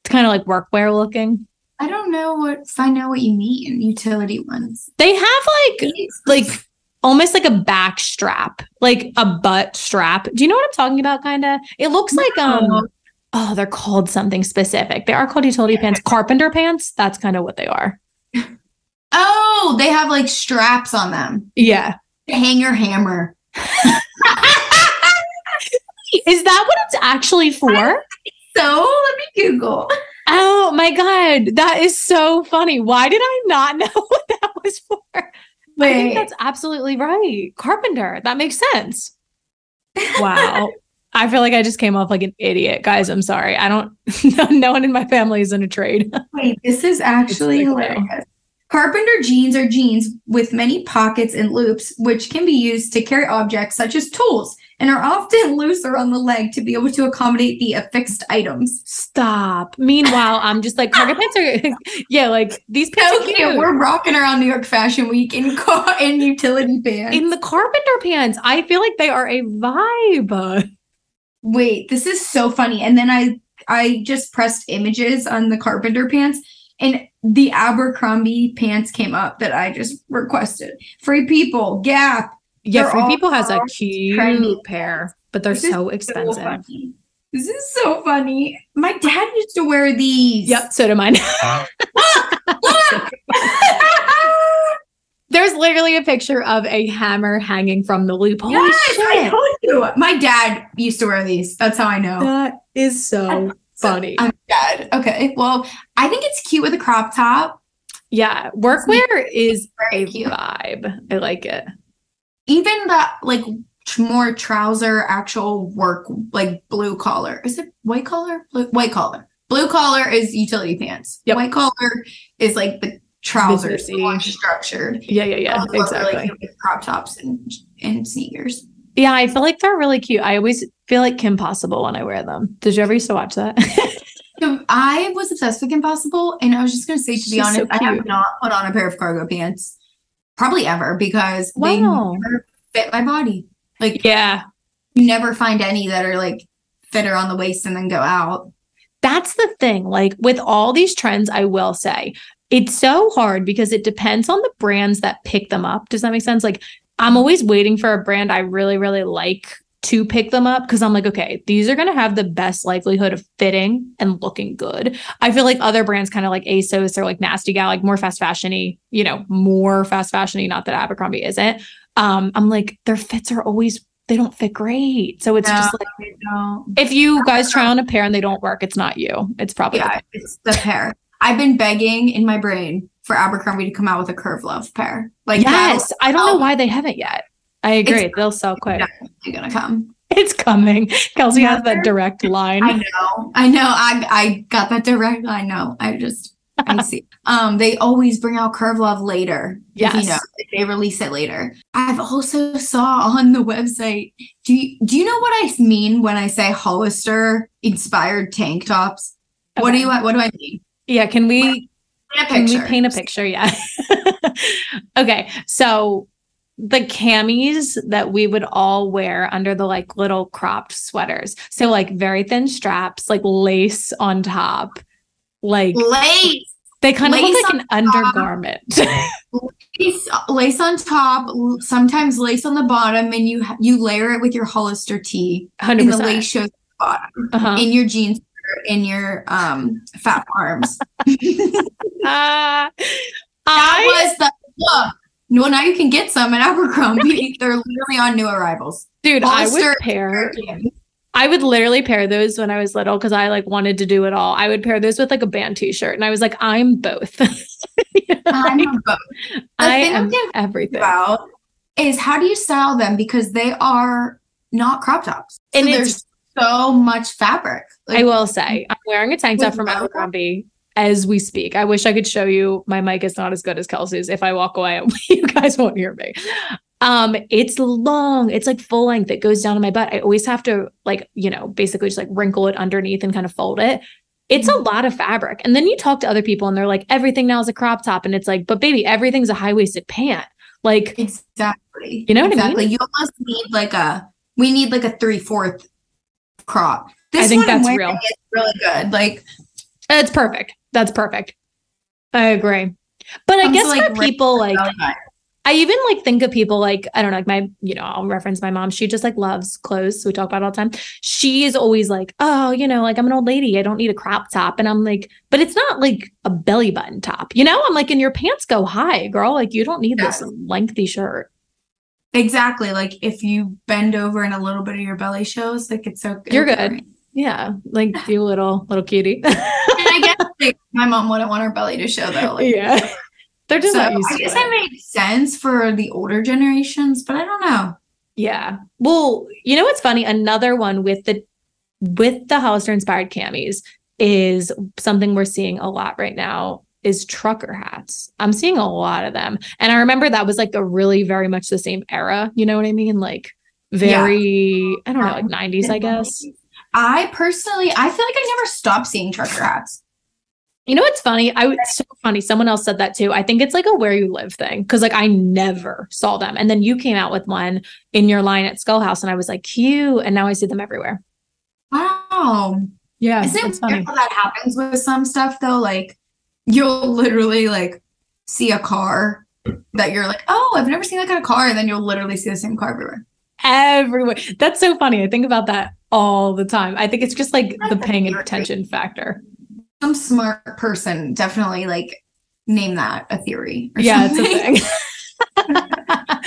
it's kind of like workwear looking. I don't know what if I know what you mean. Utility ones. They have like, like almost like a back strap, like a butt strap. Do you know what I'm talking about? Kind of. It looks like um. Oh, they're called something specific. They are called utility pants, carpenter pants. That's kind of what they are. *laughs* Oh, they have like straps on them. Yeah. Hang your hammer. *laughs* Is that what it's actually *laughs* for? So let me Google. Oh my god, that is so funny. Why did I not *laughs* know what that was for? I think Wait. that's absolutely right. Carpenter. That makes sense. Wow. *laughs* I feel like I just came off like an idiot. Guys, I'm sorry. I don't no, *laughs* no one in my family is in a trade. Wait, this is actually hilarious. Carpenter jeans are jeans with many pockets and loops, which can be used to carry objects such as tools and are often looser on the leg to be able to accommodate the affixed items. Stop. Meanwhile, I'm just like cargo pants are *laughs* yeah, like these pants So cute. cute. We're rocking around New York Fashion Week in car in utility pants. In the carpenter pants, I feel like they are a vibe. Wait, this is so funny. And then I I just pressed images on the carpenter pants and the Abercrombie pants came up that I just requested. Free people, Gap. Yeah, Free People has a cute trendy. pair, but they're This so So expensive. funny. This is so funny. My dad used to wear these. Yep, so do mine. *laughs* There's literally a picture of a hammer hanging from the loop. Holy yes, I told you. My dad used to wear these. That's how I know. That is so funny. I'm dad. Okay. Well, I think it's cute with a crop top. Yeah, workwear is Very a cute. vibe. I like it. Even the like more trouser, actual work, like blue collar. Is it white collar? Blue, white collar. Blue collar is utility pants. Yep. White collar is like the trousers, more structured. Yeah, yeah, yeah. Those look really Exactly. cute with crop tops and and sneakers. Yeah, I feel like they're really cute. I always feel like Kim Possible when I wear them. Did you ever used to watch that? *laughs* I was obsessed with Impossible, and I was just gonna say, to She's be honest, so I have not put on a pair of cargo pants, probably ever, because Wow. they never fit my body. Like yeah. you never find any that are like fitter on the waist and then go out. That's the thing. Like with all these trends, I will say it's so hard because it depends on the brands that pick them up. Does that make sense? Like I'm always waiting for a brand I really, really like to pick them up because I'm like, okay, these are going to have the best likelihood of fitting and looking good. I feel like other brands, kind of like ASOS or like Nasty Gal, like more fast fashiony, you know, more fast fashiony. Not that Abercrombie isn't. Um, I'm like, their fits are always they don't fit great. So it's just like No. if you guys try on a pair and they don't work, it's not you. It's probably Yeah, it's the pair. I've been begging in my brain for Abercrombie to come out with a curve love pair. Like yes. I don't know Oh. why they haven't yet. I agree. It's- They'll sell quick. that's gonna come. It's coming. Kelsey has that direct line. I know. I know. I I got that direct. I know. I just I see. *laughs* Um, they always bring out Curve Love later. Yes. You know, if they release it later. I've also saw on the website. Do you do you know what I mean when I say Hollister inspired tank tops? What do Okay. you what do I mean? Yeah, can we Paint a can we paint a picture? Yeah. *laughs* okay. So the camis that we would all wear under the like little cropped sweaters. So like very thin straps, like lace on top. Like Lace, they kind of look like an undergarment. *laughs* lace, lace on top, sometimes lace on the bottom, and you you layer it with your Hollister tee, and the lace shows the bottom Uh-huh. in your jeans. in your um Phat Farms. Uh, *laughs* *laughs* That I was the look. Well, now you can get some at Abercrombie. *laughs* They're literally on new arrivals. dude, I would pair I would literally pair those when I was little because I like wanted to do it all. I would pair those with like a band t-shirt and I was like, I'm both. *laughs* You know, I'm like, a both. I am I'm everything. about is how do you style them because they are not crop tops. So And there's so much fabric. Like, I will say, I'm wearing a tank top from? Abercrombie as we speak. I wish I could show you. My mic is not as good as Kelsey's. If I walk away, *laughs* you guys won't hear me. Um, it's long. It's like full length. It goes down to my butt. I always have to like, you know, basically just like wrinkle it underneath and kind of fold it. It's a lot of fabric. And then you talk to other people and they're like, everything now is a crop top. And it's like, but baby, everything's a high waisted pant. Like, Exactly. You know what I mean? exactly. You almost need like a we need like a three fourth crop. This I think one that's real. is really good. Like it's perfect. That's perfect. I agree. But I guess to, like, for people like. I even like think of people like I don't know, like my you know I'll reference my mom. She just like loves clothes. So we talk about it all the time. She is always like, oh, you know, like I'm an old lady. I don't need a crop top. And I'm like, but it's not like a belly button top. You know, I'm like, and your pants go high, girl. Like you don't need this lengthy shirt. exactly. Like if you bend over and a little bit of your belly shows, like it's so You're good. Yeah, like *laughs* you little little cutie. *laughs* And I guess like, my mom wouldn't want her belly to show though. Like, yeah, *laughs* they're just so I guess it. that makes sense for the older generations, but I don't know. Yeah. Well, you know what's funny? Another one with the with the Hollister inspired camis is something we're seeing a lot right now is trucker hats. I'm seeing a lot of them. And I remember that was like a really very much the same era, you know what I mean? Like very I don't know, like 90s, I guess. I personally, I feel like I never stopped seeing trucker hats. You know what's funny? I was so funny. Someone else said that too. I think it's like a where you live thing because like I never saw them, and then you came out with one in your line at Skull House, and I was like, cute. And now I see them everywhere. Wow. Yeah, Isn't that's it funny. how that happens with some stuff though? Like you'll literally like see a car that you're like, oh, I've never seen that kind of car, and then you'll literally see the same car everywhere. Everywhere. That's so funny. I think about that all the time. I think it's just like the paying attention factor. Some smart person definitely like name that a theory. Or Yeah, it's a thing. *laughs*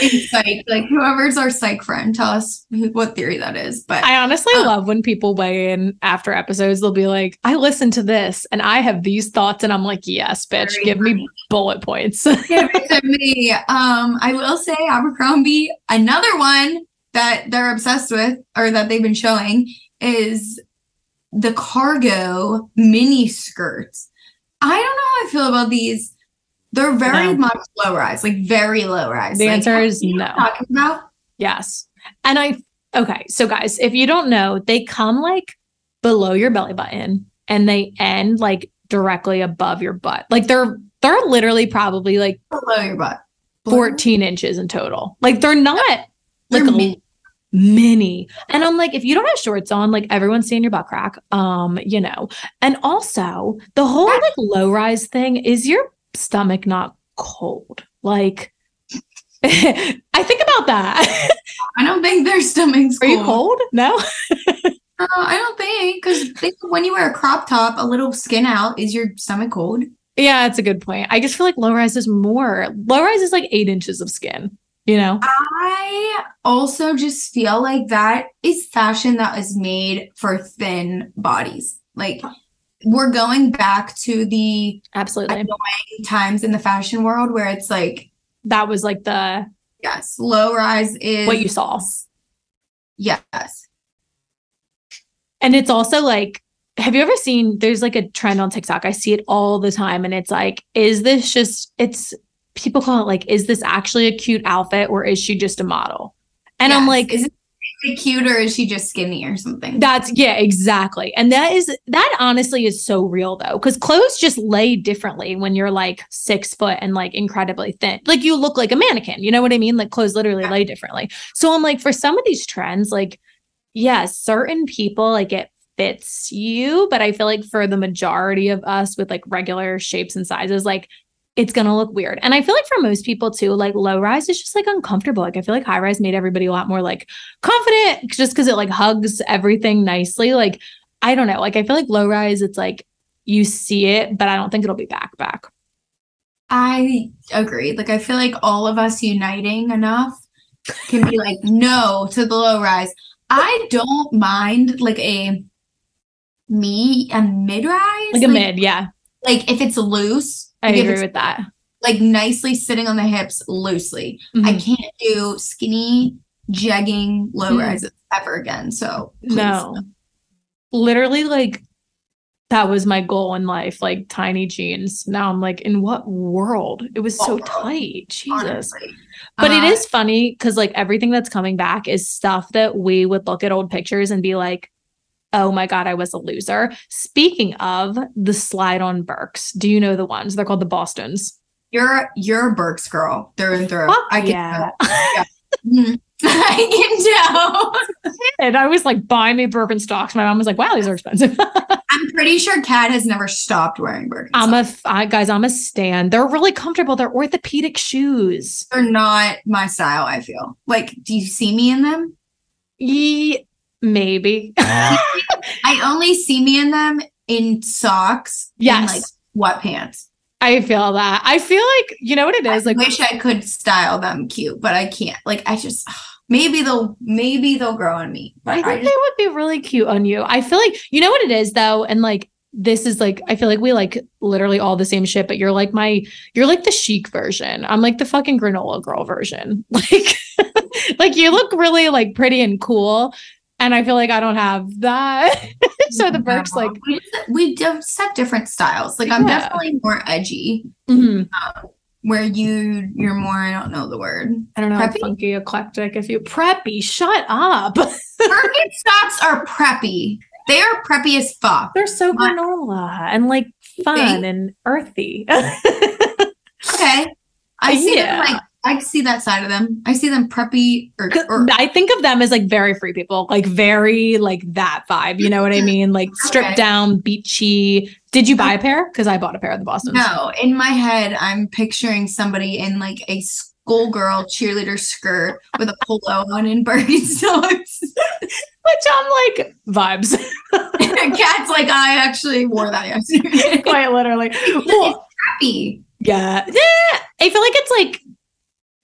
In psych, like whoever's our psych friend, tell us who- what theory that is. But I honestly Um, love when people weigh in after episodes. They'll be like, I listened to this and I have these thoughts. And I'm like, yes, bitch, give me bullet points. give it to me. Um, I will say Abercrombie, another one that they're obsessed with or that they've been showing is the cargo mini skirts. I don't know how I feel about these. They're very No. much low rise, like very low rise. The Like, answer is no. Talking about Yes. And I, okay. So, guys, if you don't know, they come like below your belly button and they end like directly above your butt. Like they're, they're literally probably like below your butt. 14 inches in total. Like they're not They're like mini. Mini. And I'm like, if you don't have shorts on, like everyone's seeing your butt crack. Um, you know. And also the whole like low rise thing is your stomach not cold. Like *laughs* I think about that. I don't think their stomachs. *laughs* Are you cold? No. *laughs* Uh, I don't think because when you wear a crop top, a little skin out, is your stomach cold? Yeah, that's a good point. I just feel like low rise is more. Low rise is like eight inches of skin, you know? I also just feel like that is fashion that is made for thin bodies. Like we're going back to the Absolutely. times in the fashion world where it's like, That was like the yes, low rise is what you saw. Yes. And it's also like, have you ever seen there's like a trend on TikTok? I see it all the time. And it's like, is this just, it's people call it like, is this actually a cute outfit or is she just a model? And I'm like, is it cute or is she just skinny or something? that's, yeah, exactly. And that is, that honestly is so real though, because clothes just lay differently when you're like six foot and like incredibly thin. Like you look like a mannequin. You know what I mean? Like clothes literally lay differently. So I'm like, for some of these trends, like, yes, certain people like it fits you, but I feel like for the majority of us with like regular shapes and sizes, like it's gonna look weird. And I feel like for most people too, like low rise is just like uncomfortable. Like I feel like high rise made everybody a lot more like confident just because it like hugs everything nicely. Like I don't know. Like I feel like low rise, it's like you see it, but I don't think it'll be back back. I agree. Like I feel like all of us uniting enough can be like no to the low rise. I don't mind like a me a mid rise. Like a mid, yeah. Like if it's loose. I agree with that. Like nicely sitting on the hips loosely. I Mhm. can't do skinny jegging low Mm. rises ever again. So please. No. Literally, like that was my goal in life, like tiny jeans. Now I'm like, in what world? It was so Oh, tight. Jesus. honestly. But it Uh, is funny because like everything that's coming back is stuff that we would look at old pictures and be like, oh my God, I was a loser. Speaking of the slide on Birks, do you know the ones? They're called the Bostons. You're you're a Birks girl through and through. Fuck I can yeah. tell. Mhm. *laughs* I can tell. *laughs* And I was like, buy me Birkenstocks. My mom was like, wow, these are expensive. *laughs* I'm pretty sure Kat has never stopped wearing Birkenstocks. I'm a I, guys, I'm a stan. They're really comfortable. They're orthopedic shoes. They're not my style. I feel like. Do you see me in them? Ye- maybe. Ah. *laughs* I only see me in them in socks. Yes. And like sweatpants. I feel that. I feel like you know what it is. I Like wish I could style them cute, but I can't. Like I just *sighs* maybe they'll maybe they'll grow on me. I think I, they would be really cute on you. I feel like you know what it is though, and like this is like I feel like we like literally all the same shit, but you're like my you're like the chic version. I'm like the fucking granola girl version. *laughs* Like *laughs* like you look really like pretty and cool. And I feel like I don't have that. *laughs* so the Birks like we, we just have different styles. Like I'm Yeah. definitely more edgy. mhm. Where you you're more I don't know the word. I don't know, Preppy? funky, eclectic. If you preppy, shut up. *laughs* Birkenstocks are preppy. They are preppy as fuck. They're so My- granola and like fun think? and earthy. *laughs* Okay. I see Yeah. them like I see that side of them. I see them preppy or, or I think of them as like very free people, like very like that vibe. You know what I *laughs* mean? Like stripped Okay. down, beachy. Did you buy a pair? Because I bought a pair of the Boston. no. In my head, I'm picturing somebody in like a schoolgirl cheerleader skirt with a polo on in Birkenstocks. *laughs* Which I'm like vibes. *laughs* Kat's like, I actually wore that yesterday. Quite literally. Well, Preppy. yeah. Yeah. I feel like it's like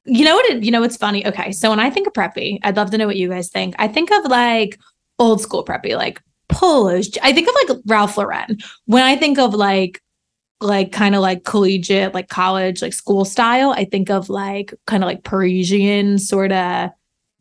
you know what it, you know what's funny? Okay. So when I think of preppy, I'd love to know what you guys think. I think of like old school preppy, like polos. I think of like Ralph Lauren. When I think of like like kind of like collegiate, like college, like school style, I think of like kind of like Parisian sort of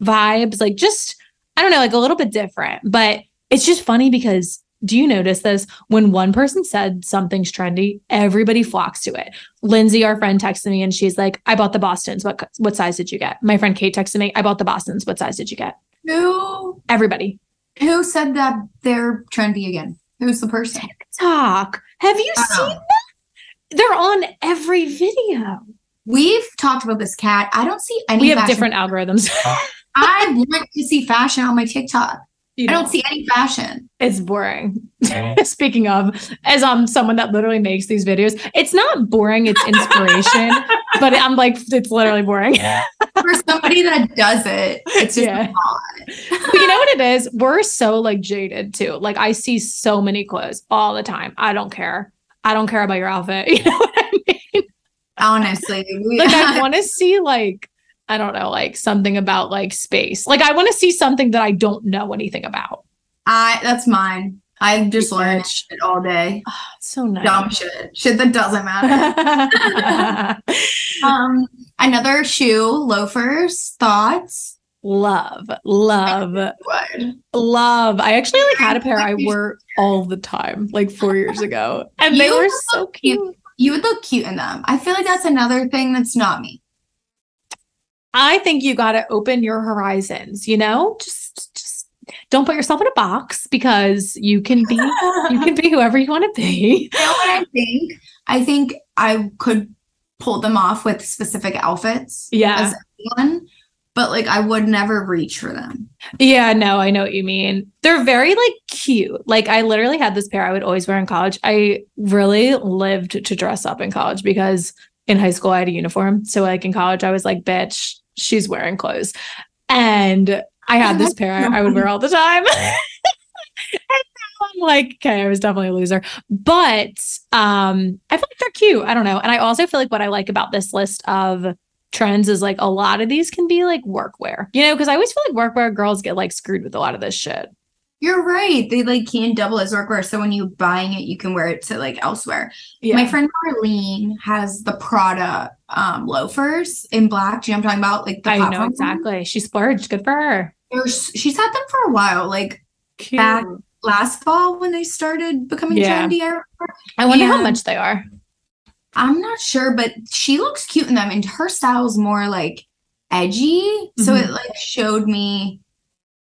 vibes, like just I don't know, like a little bit different. But it's just funny because do you notice this? When one person said something's trendy, everybody flocks to it. Lindsay, our friend, texted me and she's like, I bought the Bostons. What what size did you get? My friend Kate texted me, I bought the Bostons. What size did you get? Who Everybody. who said that they're trendy again? Who's the person? TikTok. Have you don't seen that? They're on every video. We've talked about this Kat. I don't see any We have different algorithms. *laughs* I want to see fashion on my TikTok. You I don't see any fashion. It's boring. Oh. *laughs* Speaking of, as I'm someone that literally makes these videos, it's not boring, it's inspiration. *laughs* but I'm like, it's literally boring. *laughs* For somebody that does it, it's just Yeah. not. But you know what it is? We're so like jaded too. Like I see so many clothes all the time. I don't care. I don't care about your outfit. You know what I mean? Honestly, we, Like I want to see like I don't know, like something about like space. Like I want to see something that I don't know anything about. I that's mine. I just learn Bitch. shit all day. *sighs* It's so nice. Dumb shit. Shit that doesn't matter. *laughs* um, another shoe, loafers, thoughts. love, love, *laughs* love. I actually like had a *laughs* pair I wore all the time, like four years ago, and they were so cute. You would look cute in them. I feel like that's another thing that's not me. I think you got to open your horizons. You know, just just don't put yourself in a box because you can be you can be whoever you want to be. You know what I think? I think I could pull them off with specific outfits. Yeah. As anyone, but like I would never reach for them. Yeah, no, I know what you mean. They're very like cute. Like I literally had this pair I would always wear in college. I really lived to dress up in college because in high school I had a uniform. So like in college I was like, bitch, she's wearing clothes. And I had this pair I would wear all the time. *laughs* and I'm like, okay, I was definitely a loser. But um, I feel like they're cute. I don't know. And I also feel like what I like about this list of trends is like a lot of these can be like workwear, you know, because I always feel like workwear girls get like screwed with a lot of this shit. You're right. They like can double as workwear. So when you're buying it, you can wear it to like elsewhere. Yeah. My friend Marlene has the Prada um loafers in black. Do you know what I'm talking about? Like the I know exactly. She splurged. Good for her. She's had them for a while. Like Cute. Back- last fall when they started becoming Yeah. trendy. I wonder how much they are. I'm not sure, but she looks cute in them, and her style's more like edgy. So Mhm. it like showed me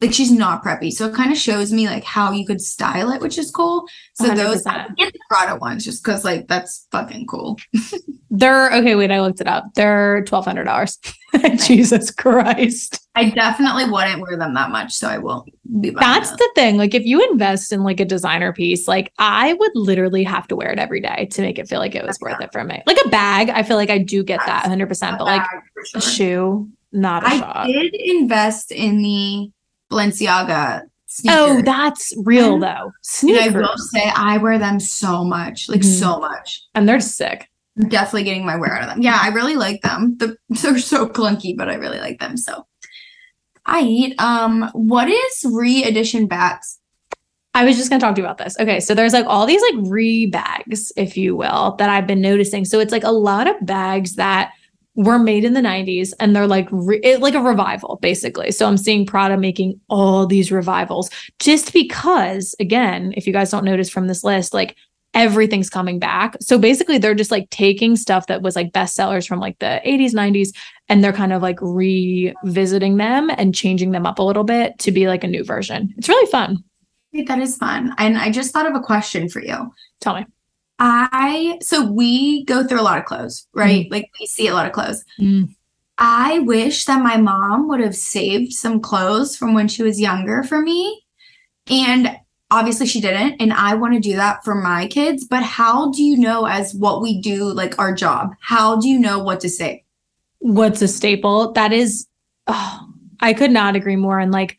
like she's not preppy. So it kind of shows me like how you could style it, which is cool. So those 100%. I get the Prada ones just because like that's fucking cool. *laughs* They're okay. Wait, I looked it up. They're twelve hundred dollars. *laughs* Jesus Christ. I definitely wouldn't wear them that much, so I won't be buying That's those. the thing. Like, if you invest in like a designer piece, like I would literally have to wear it every day to make it feel like it was worth it for me. Like a bag, I feel like I do get that 100. percent But like for a shoe, not a I shot. I did invest in the Balenciaga sneakers. Oh, that's real And- though. and I will say I wear them so much, like Mhm. so much. and they're sick. I'm definitely getting my wear out of them. Yeah, I really like them. The, *laughs* they're so clunky, but I really like them. So I eat. Um, what is re-edition bags? I was just going to talk to you about this. Okay. So there's like all these like re bags, if you will, that I've been noticing. So it's like a lot of bags that were made in the 90s and they're like re- it, like a revival basically. So I'm seeing Prada making all these revivals just because again, if you guys don't notice from this list, like everything's coming back. So basically they're just like taking stuff that was like bestsellers from like the 80s, 90s and they're kind of like revisiting them and changing them up a little bit to be like a new version. It's really fun. That is fun. And I just thought of a question for you. Tell me. I so we go through a lot of clothes, right? Like we see a lot of clothes. Mm. I wish that my mom would have saved some clothes from when she was younger for me. And obviously she didn't. And I want to do that for my kids. But how do you know, as what we do, like our job, how do you know what to say? what's a staple that is oh, i could not agree more and like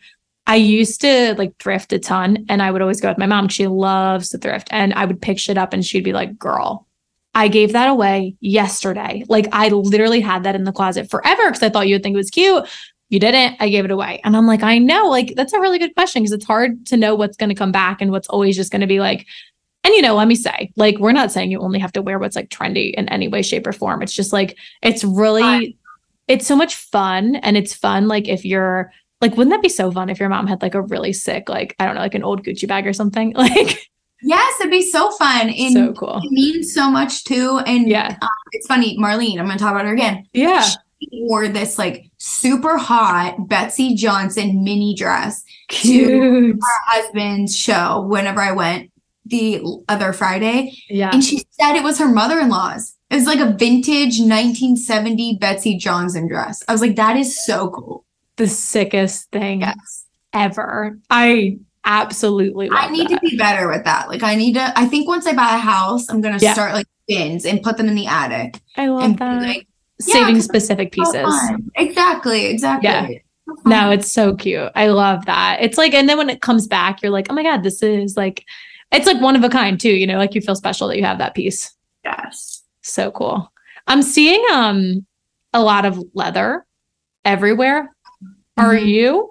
i used to like thrift a ton and i would always go with my mom. She loves to thrift and i would pick shit up and she'd be like girl i gave that away yesterday. Like i literally had that in the closet forever because i thought you would think it was cute. You didn't. I gave it away. And i'm like i know. Like that's a really good question because it's hard to know what's going to come back and what's always just going to be like and you know, let me say, like, we're not saying you only have to wear what's like trendy in any way, shape, or form. It's just like, it's really, it's so much fun. And it's fun, like, if you're, like, wouldn't that be so fun if your mom had like a really sick, like, I don't know, like an old Gucci bag or something? *laughs* Like, Yes, it'd be so fun. And so cool. it means so much too. And Yeah. um, it's funny, Marlene, I'm going to talk about her again. Yeah. She wore this like super hot Betsey Johnson mini dress Cute. her husband's show whenever I went the other Friday. Yeah. And she said it was her mother in law's. It was like a vintage 1970 Betsey Johnson dress. I was like, that is so cool. The sickest thing Yes. ever. I absolutely I need that. to be better with that. Like, I need to, I think once I buy a house, I'm to Yeah. start like bins and put them in the attic. I love and that. like, yeah, Saving specific pieces. fun. Exactly. Exactly. Yeah. So. No, it's so cute. I love that. It's like, and then when it comes back, you're like, oh my God, this is like, it's like one of a kind too, you know, like you feel special that you have that piece. yes. So cool. I'm seeing um a lot of leather everywhere. Are Mhm. you?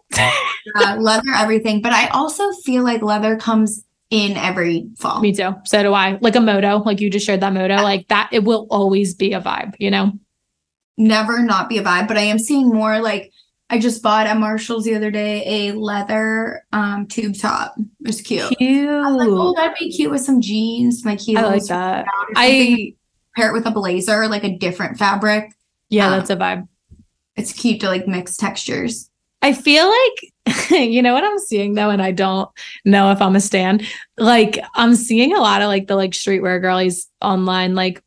Uh, leather, everything. But I also feel like leather comes in every fall. Me too. So do I. Like a moto, like you just shared that moto, like that, it will always be a vibe, you know? never not be a vibe, but I am seeing more like I just bought at Marshalls the other day a leather um tube top. It was cute. Cute. I was like, oh, that'd be cute with some jeans, my heels. I like that. I, pair it with a blazer, like a different fabric. yeah, Um, that's a vibe. It's cute to like mix textures. I feel like *laughs* you know what I'm seeing though, and I don't know if I'm a stan. Like I'm seeing a lot of like the like streetwear girlies online, like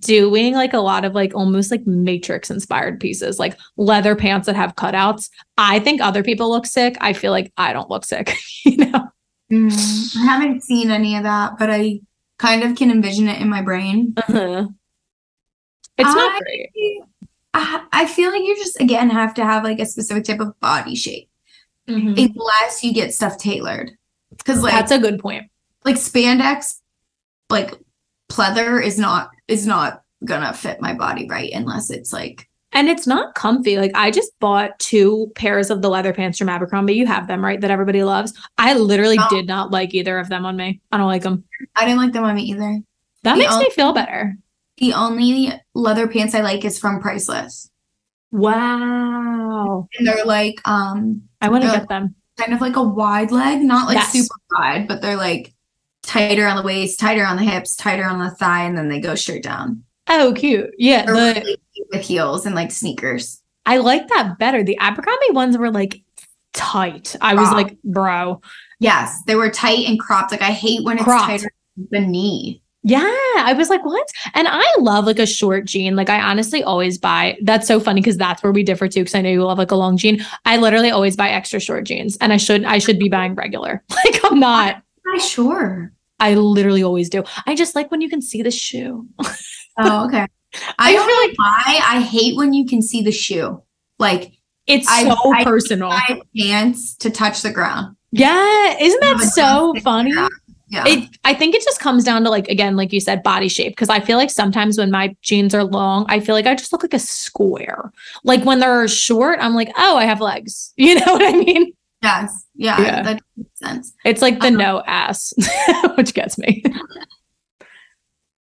doing like a lot of like almost like matrix inspired pieces, like leather pants that have cutouts. I think other people look sick. I feel like I don't look sick, *laughs* you know? Mm, I haven't seen any of that, but I kind of can envision it in my brain. Uh-huh. It's I- not great. I, I feel like you just again have to have like a specific type of body shape, Mhm. unless you get stuff tailored. Because like That's a good point. like spandex, like pleather is not is not gonna fit my body right unless it's like And it's not comfy. Like I just bought two pairs of the leather pants from Abercrombie. You have them, right? That everybody loves. I literally Oh. did not like either of them on me. I don't like them. I didn't like them on me either. That The makes me feel better. The only leather pants I like is from Priceless. Wow. And they're like um I want to get them. kind of like a wide leg, not like Yes. super wide, but they're like tighter on the waist, tighter on the hips, tighter on the thigh, and then they go straight down. Oh, cute. Yeah. The, really cute with heels and like sneakers. I like that better. The Abercrombie ones were like tight. I was Crop. like, bro. Yes, they were tight and cropped. Like I hate when it's Cropped. tighter than the knee. Yeah, I was like, what? And I love like a short jean. Like I honestly always buy. That's so funny because that's where we differ too. Because I know you love like a long jean. I literally always buy extra short jeans, and I should I should be buying regular. *laughs* Like I'm not. I sure? I literally always do. I just like when you can see the shoe. *laughs* Oh, okay. I I don't feel know why. I hate when you can see the shoe. Like It's I- so I- personal. my pants to touch the ground. yeah, isn't that so funny? Yeah. It, I think it just comes down to like again, like you said, body shape. Because I feel like sometimes when my jeans are long, I feel like I just look like a square. Like when they're short, I'm like, oh, I have legs. *laughs* You know what I mean? yes. Yeah. Yeah. That makes sense. It's like the Uh-huh. no ass, *laughs* which gets me.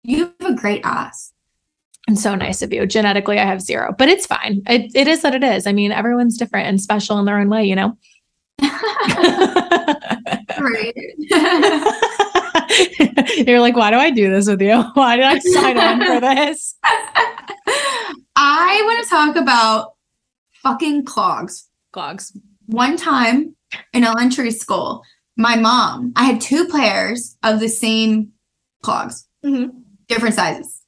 You have a great ass. And so nice of you. Genetically, I have zero, but it's fine. It, it is what it is. I mean, everyone's different and special in their own way, you know? *laughs* Right. *laughs* You're like, why do I do this with you? *laughs* Why did I sign on for *laughs* this? I want to talk about fucking clogs. Clogs. One time in elementary school, my mom, I had two pairs of the same clogs, Mhm. different sizes.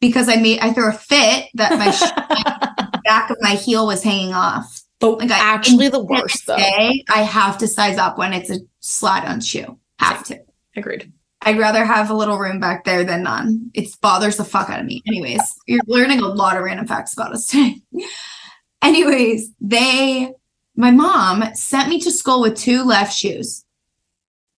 Because I made I threw a fit that my back of my heel was hanging off. But Like I- actually, the worst though. Today, I have to size up when it's a slide on shoe. Have to. Agreed. I'd rather have a little room back there than none. It bothers the fuck out of me. Anyways, you're learning a lot of random facts about us today. *laughs* Anyways, they, my mom sent me to school with two left shoes.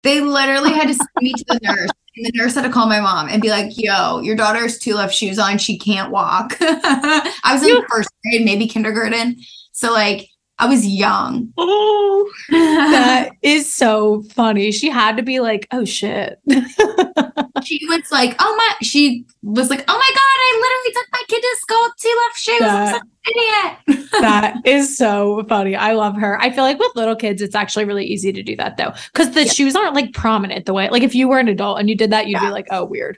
They literally had to send me to the *laughs* nurse. And the nurse had to call my mom and be like, yo, your daughter has two left shoes on. She can't walk. *laughs* I was in You- first grade, maybe kindergarten. So, like, I was young. Oh, *laughs* that is so funny. She had to be like, oh shit. *laughs* she was like, "Oh my!" She was like, "Oh my god! I literally took my kid to school with two left shoes. I'm such an idiot." *laughs* that is so funny. I love her. I feel like with little kids, it's actually really easy to do that though, because the Yeah. shoes aren't like prominent the way. Like if you were an adult and you did that, you'd be like, oh, weird.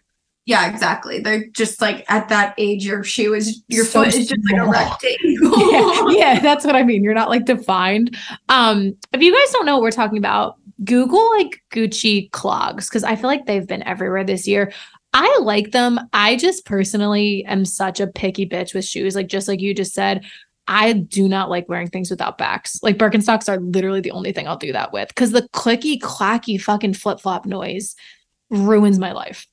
Yeah, exactly. They're just like at that age, your shoe is your So foot is just like a rectangle. *laughs* yeah, *laughs* yeah, that's what I mean. You're not like defined. Um, if you guys don't know what we're talking about, Google like Gucci clogs because I feel like they've been everywhere this year. I like them. I just personally am such a picky bitch with shoes. Like just like you just said, I do not like wearing things without backs. Like Birkenstocks are literally the only thing I'll do that with because the clicky clacky fucking flip flop noise ruins my life.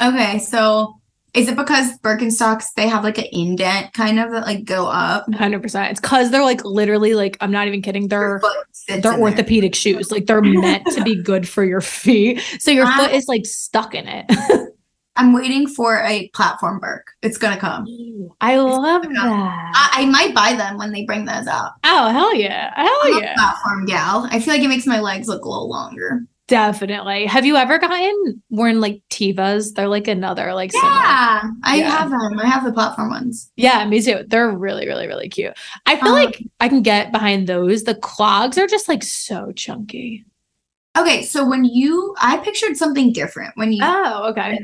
Okay, so is it because Birkenstocks they have like an indent kind of that like go up? Hundred percent. It's because they're like literally like I'm not even kidding. They're Your foot sits they're in there. orthopedic shoes. Like they're meant to be good for your feet. So your foot is like stuck in it. *laughs* I'm waiting for a platform Birk. It's gonna come. I love that. I, I might buy them when they bring those out. oh hell yeah. Hell I'm a yeah. platform gal. I feel like it makes my legs look a little longer. Definitely. Have you ever gotten worn like Tevas? They're like another like similar. Yeah, I Yeah. have them. I have the platform ones. Yeah, me too. They're really, really, really cute. I feel Um, like I can get behind those. The clogs are just like so chunky. Okay, so when you, I pictured something different when you. Oh, okay.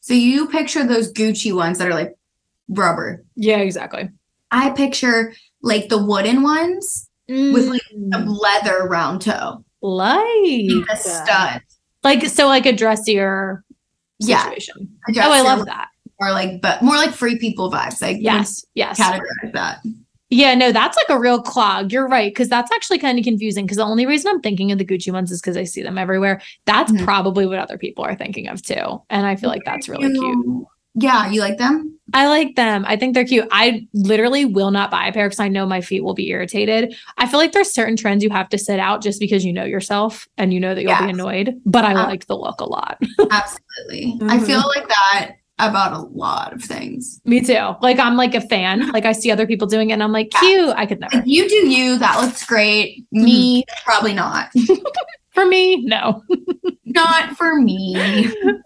so you picture those Gucci ones that are like rubber. Yeah, exactly. I picture like the wooden ones with like a Mm, leather round toe, like a stud. Like so like a dressier Yeah, situation. Oh, I love that. Or like, but more like free people vibes. Like Yes, yes. categorize that. Yeah, no, that's like a real clog. You're right. Cause that's actually kind of confusing. Cause the only reason I'm thinking of the Gucci ones is because I see them everywhere. That's Mhm. probably what other people are thinking of too. And I feel like that's really cute. Yeah, you like them? I like them. I think they're cute. I literally will not buy a pair because I know my feet will be irritated. I feel like there's certain trends you have to sit out just because you know yourself and you know that you'll be annoyed. But I like the look a lot. *laughs* Absolutely. I Mhm. feel like that about a lot of things. Me too. Like I'm like a fan. Like I see other people doing it and I'm like, Yeah. cute. I could never. Like you do you, that looks great. Me, probably not. *laughs* For me, no. not for me.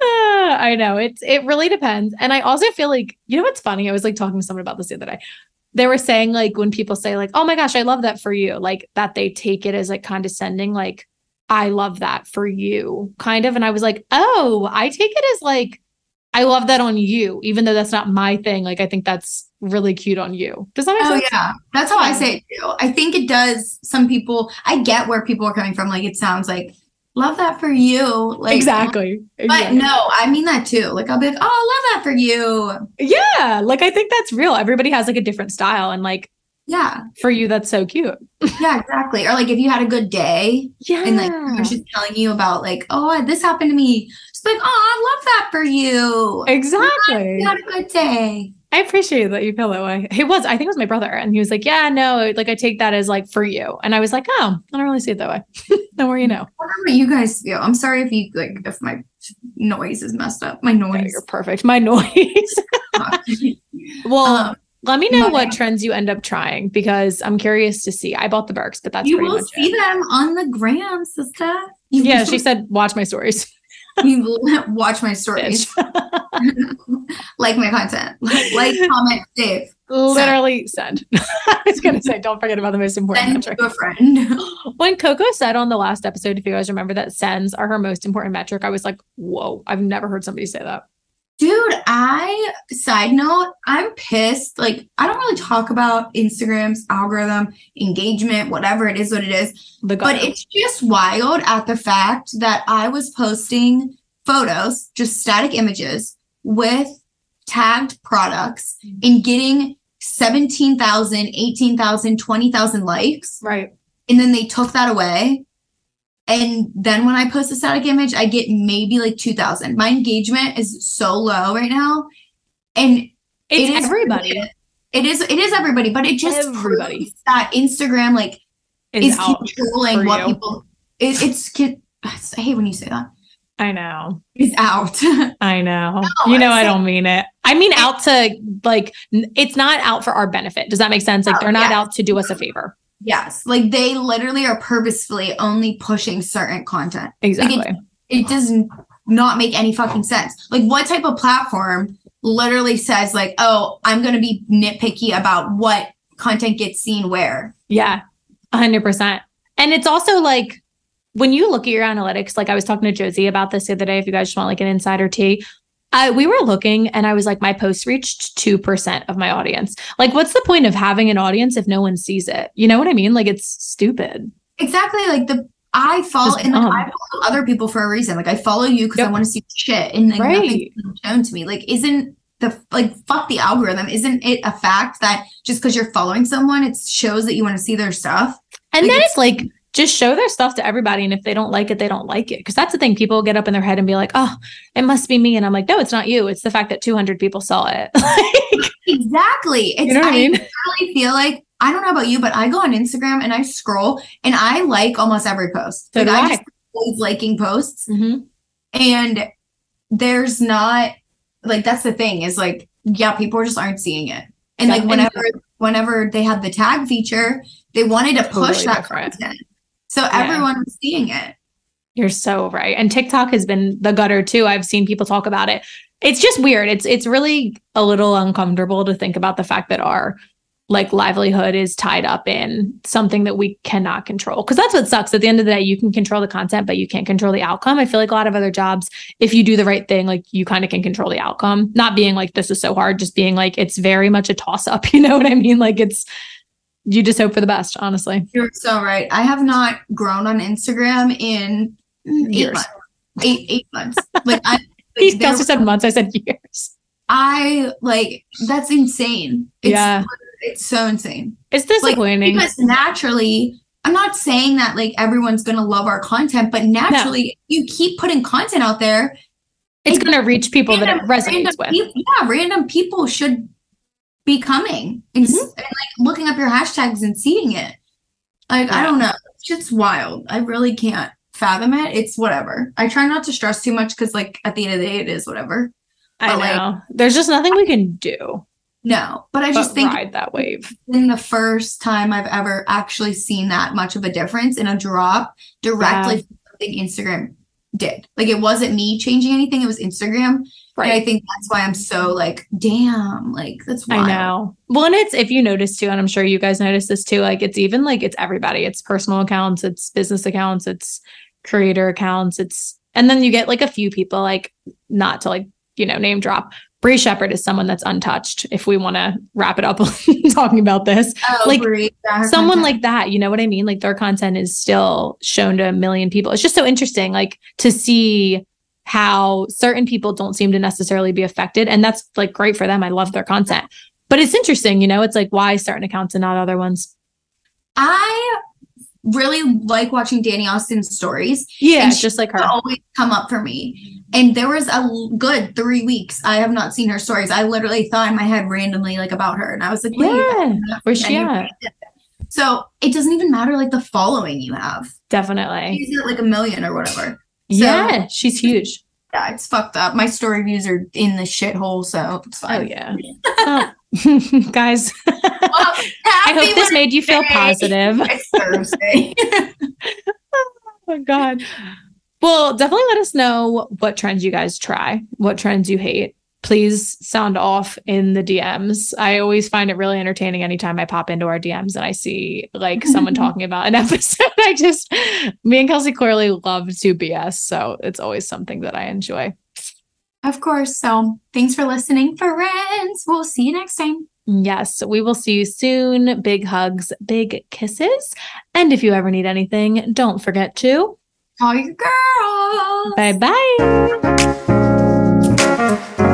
Ah, *laughs* I know it's it really depends. And I also feel like you know what's funny? I was like talking to someone about this the other day. They were saying like when people say like, "Oh my gosh, I love that for you," like that they take it as like condescending, like I love that for you, kind of. And I was like, "Oh, I take it as like I love that on you, even though that's not my thing. Like I think that's really cute on you." Does that make Oh sense? yeah, that's how I say it too. I think it does. Some people, I get where people are coming from. Like it sounds like love that for you. Like exactly. But no, I mean that too. Like I'll be like, oh, I love that for you. Yeah, like I think that's real. Everybody has like a different style, and like Yeah, for you, that's so cute. yeah, exactly. Or like if you had a good day Yeah, and like just telling you about like, oh, this happened to me. Just like, oh, I love that for you. exactly. You had a good day. I appreciate that you feel that way. He was, I think it was my brother, and he was like, "Yeah, no, like I take that as like for you," and I was like, "Oh, I don't really see it that way." *laughs* the more you know. Wonder you guys feel. I'm sorry if you like if my noise is messed up. My No, noise. you're perfect. My *laughs* noise. *laughs* well, Um, let me know what trends you end up trying because I'm curious to see. I bought the Birks, but that's you will see it. them on the gram, sister. You Yeah, will- she said, "Watch my stories." You watch my stories, *laughs* like my content, like, comment, save, Literally send. *laughs* I was gonna say, don't forget about the most important send metric. to a friend. *laughs* When Coco said on the last episode, if you guys remember that sends are her most important metric, I was like, whoa, I've never heard somebody say that. Dude, I side note, I'm pissed. Like, I don't really talk about Instagram's algorithm, engagement, whatever it is, what it is. But it's just wild at the fact that I was posting photos, just static images with tagged products mm-hmm. and getting 17,000, 18,000, 20,000 likes. right. And then they took that away. And then when I post a static image, I get maybe like 2,000. My engagement is so low right now. And It's it is everybody It is it is everybody, but it just Everybody. proves that Instagram like is is controlling what you. people it, it's *sighs* I hate when you say that. I know. Is out. *laughs* I know. No, you know, I so- don't mean it. I mean out to like, it's not out for our benefit. Does that make sense? Like, Oh, they're not yes. out to do us a favor. Yes. Like they literally are purposefully only pushing certain content. Exactly. It does n- not make any fucking sense. Like what type of platform literally says like, "Oh, I'm going to be nitpicky about what content gets seen where." Yeah, a hundred percent. And it's also like when you look at your analytics, like I was talking to Josie about this the other day. If you guys just want like an insider tea, We were looking and I was like, my post reached 2% of my audience. Like, what's the point of having an audience if no one sees it? You know what I mean? Like, it's stupid. Exactly. Like the I follow Just and like. I follow other people for a reason. Like I follow you because I want to see shit and like Right. nothing's shown to me. Like isn't the like fuck the algorithm? Isn't it a fact that just because you're following someone, it shows that you want to see their stuff? And Like, then it's like, just show their stuff to everybody. And if they don't like it, they don't like it. Cause that's the thing. People get up in their head and be like, oh, it must be me. And I'm like, no, it's not you. It's the fact that 200 people saw it. *laughs* Like, Exactly. It's you know what I mean? really feel like I don't know about you, but I go on Instagram and I scroll and I like almost every post. So like do I. just always liking posts. Mhm. And there's not like that's the thing is like yeah people just aren't seeing it and Yeah, like and- whenever whenever they had the tag feature they wanted to push Totally that different. content so everyone was seeing it You're so right. And TikTok has been the gutter too. I've seen people talk about it. It's just weird. It's it's really a little uncomfortable to think about the fact that our like livelihood is tied up in something that we cannot control. Cuz that's what sucks. At the end of the day, you can control the content, but you can't control the outcome. I feel like a lot of other jobs, if you do the right thing, like you kind of can control the outcome. Not being like this is so hard, just being like it's very much a toss up, *laughs* you know what I mean? Like it's you just hope for the best, honestly. you're so right i have not grown on instagram in mm, eight Years. months eight eight months like i *laughs* He like, there- also said months, I said years. i like that's insane it's, yeah. it's so insane It's disappointing. Like, because naturally i'm not saying that like everyone's gonna love our content but naturally you keep putting content out there it's It- to reach people that it resonates with. peop- yeah, random people should be coming and, Mhm. and like looking up your hashtags and seeing it. Like I don't know, it's just wild. I really can't fathom it. It's whatever. I try not to stress too much because like at the end of the day, it is whatever. I but, like, know. There's just nothing we can do No, but I but just think ride that wave. in the first time I've ever actually seen that much of a difference in a drop directly Yeah. from something Instagram did. Like it wasn't me changing anything, it was Instagram. And I think that's why I'm so like, damn, like that's wild. I know. Well, and it's if you notice too, and I'm sure you guys notice this too, like it's even like it's everybody. It's personal accounts, it's business accounts, it's creator accounts, it's and then you get like a few people, like not to like, you know, name drop. Bree Shepherd is someone that's untouched. If we want to wrap it up *laughs* talking about this, Oh, Like, Brie, someone content. like that, you know what I mean? Like their content is still shown to a million people. It's just so interesting, like to see how certain people don't seem to necessarily be affected. And that's like great for them. I love their content. But it's interesting, you know, it's like why certain accounts and not other ones. I really like watching Dani Austin's stories. Yeah, And it's just like her. Always come up for me. And there was a good three weeks I have not seen her stories. I literally thought in my head randomly like about her. And I was like, wait. Yeah. Where's she at? So it doesn't even matter like the following you have. Definitely. She's at like a million or whatever. Yeah, she's huge. Yeah, it's fucked up. My story views are in the shithole, so it's oh, fine. Oh yeah. *laughs* Oh, *laughs* guys, Well, *laughs* I hope this made you feel positive. It's Thursday. Oh my god. Well, definitely let us know what trends you guys try, what trends you hate. Please sound off in the DMs. I always find it really entertaining anytime I pop into our DMs and I see like someone *laughs* talking about an *laughs* episode. I just me and Kelsey clearly love to BS, so it's always something that I enjoy. of course. So thanks for listening, friends. We'll see you next time. Yes, we will see you soon. Big hugs, big kisses. And if you ever need anything, don't forget to Call your girl. bye bye.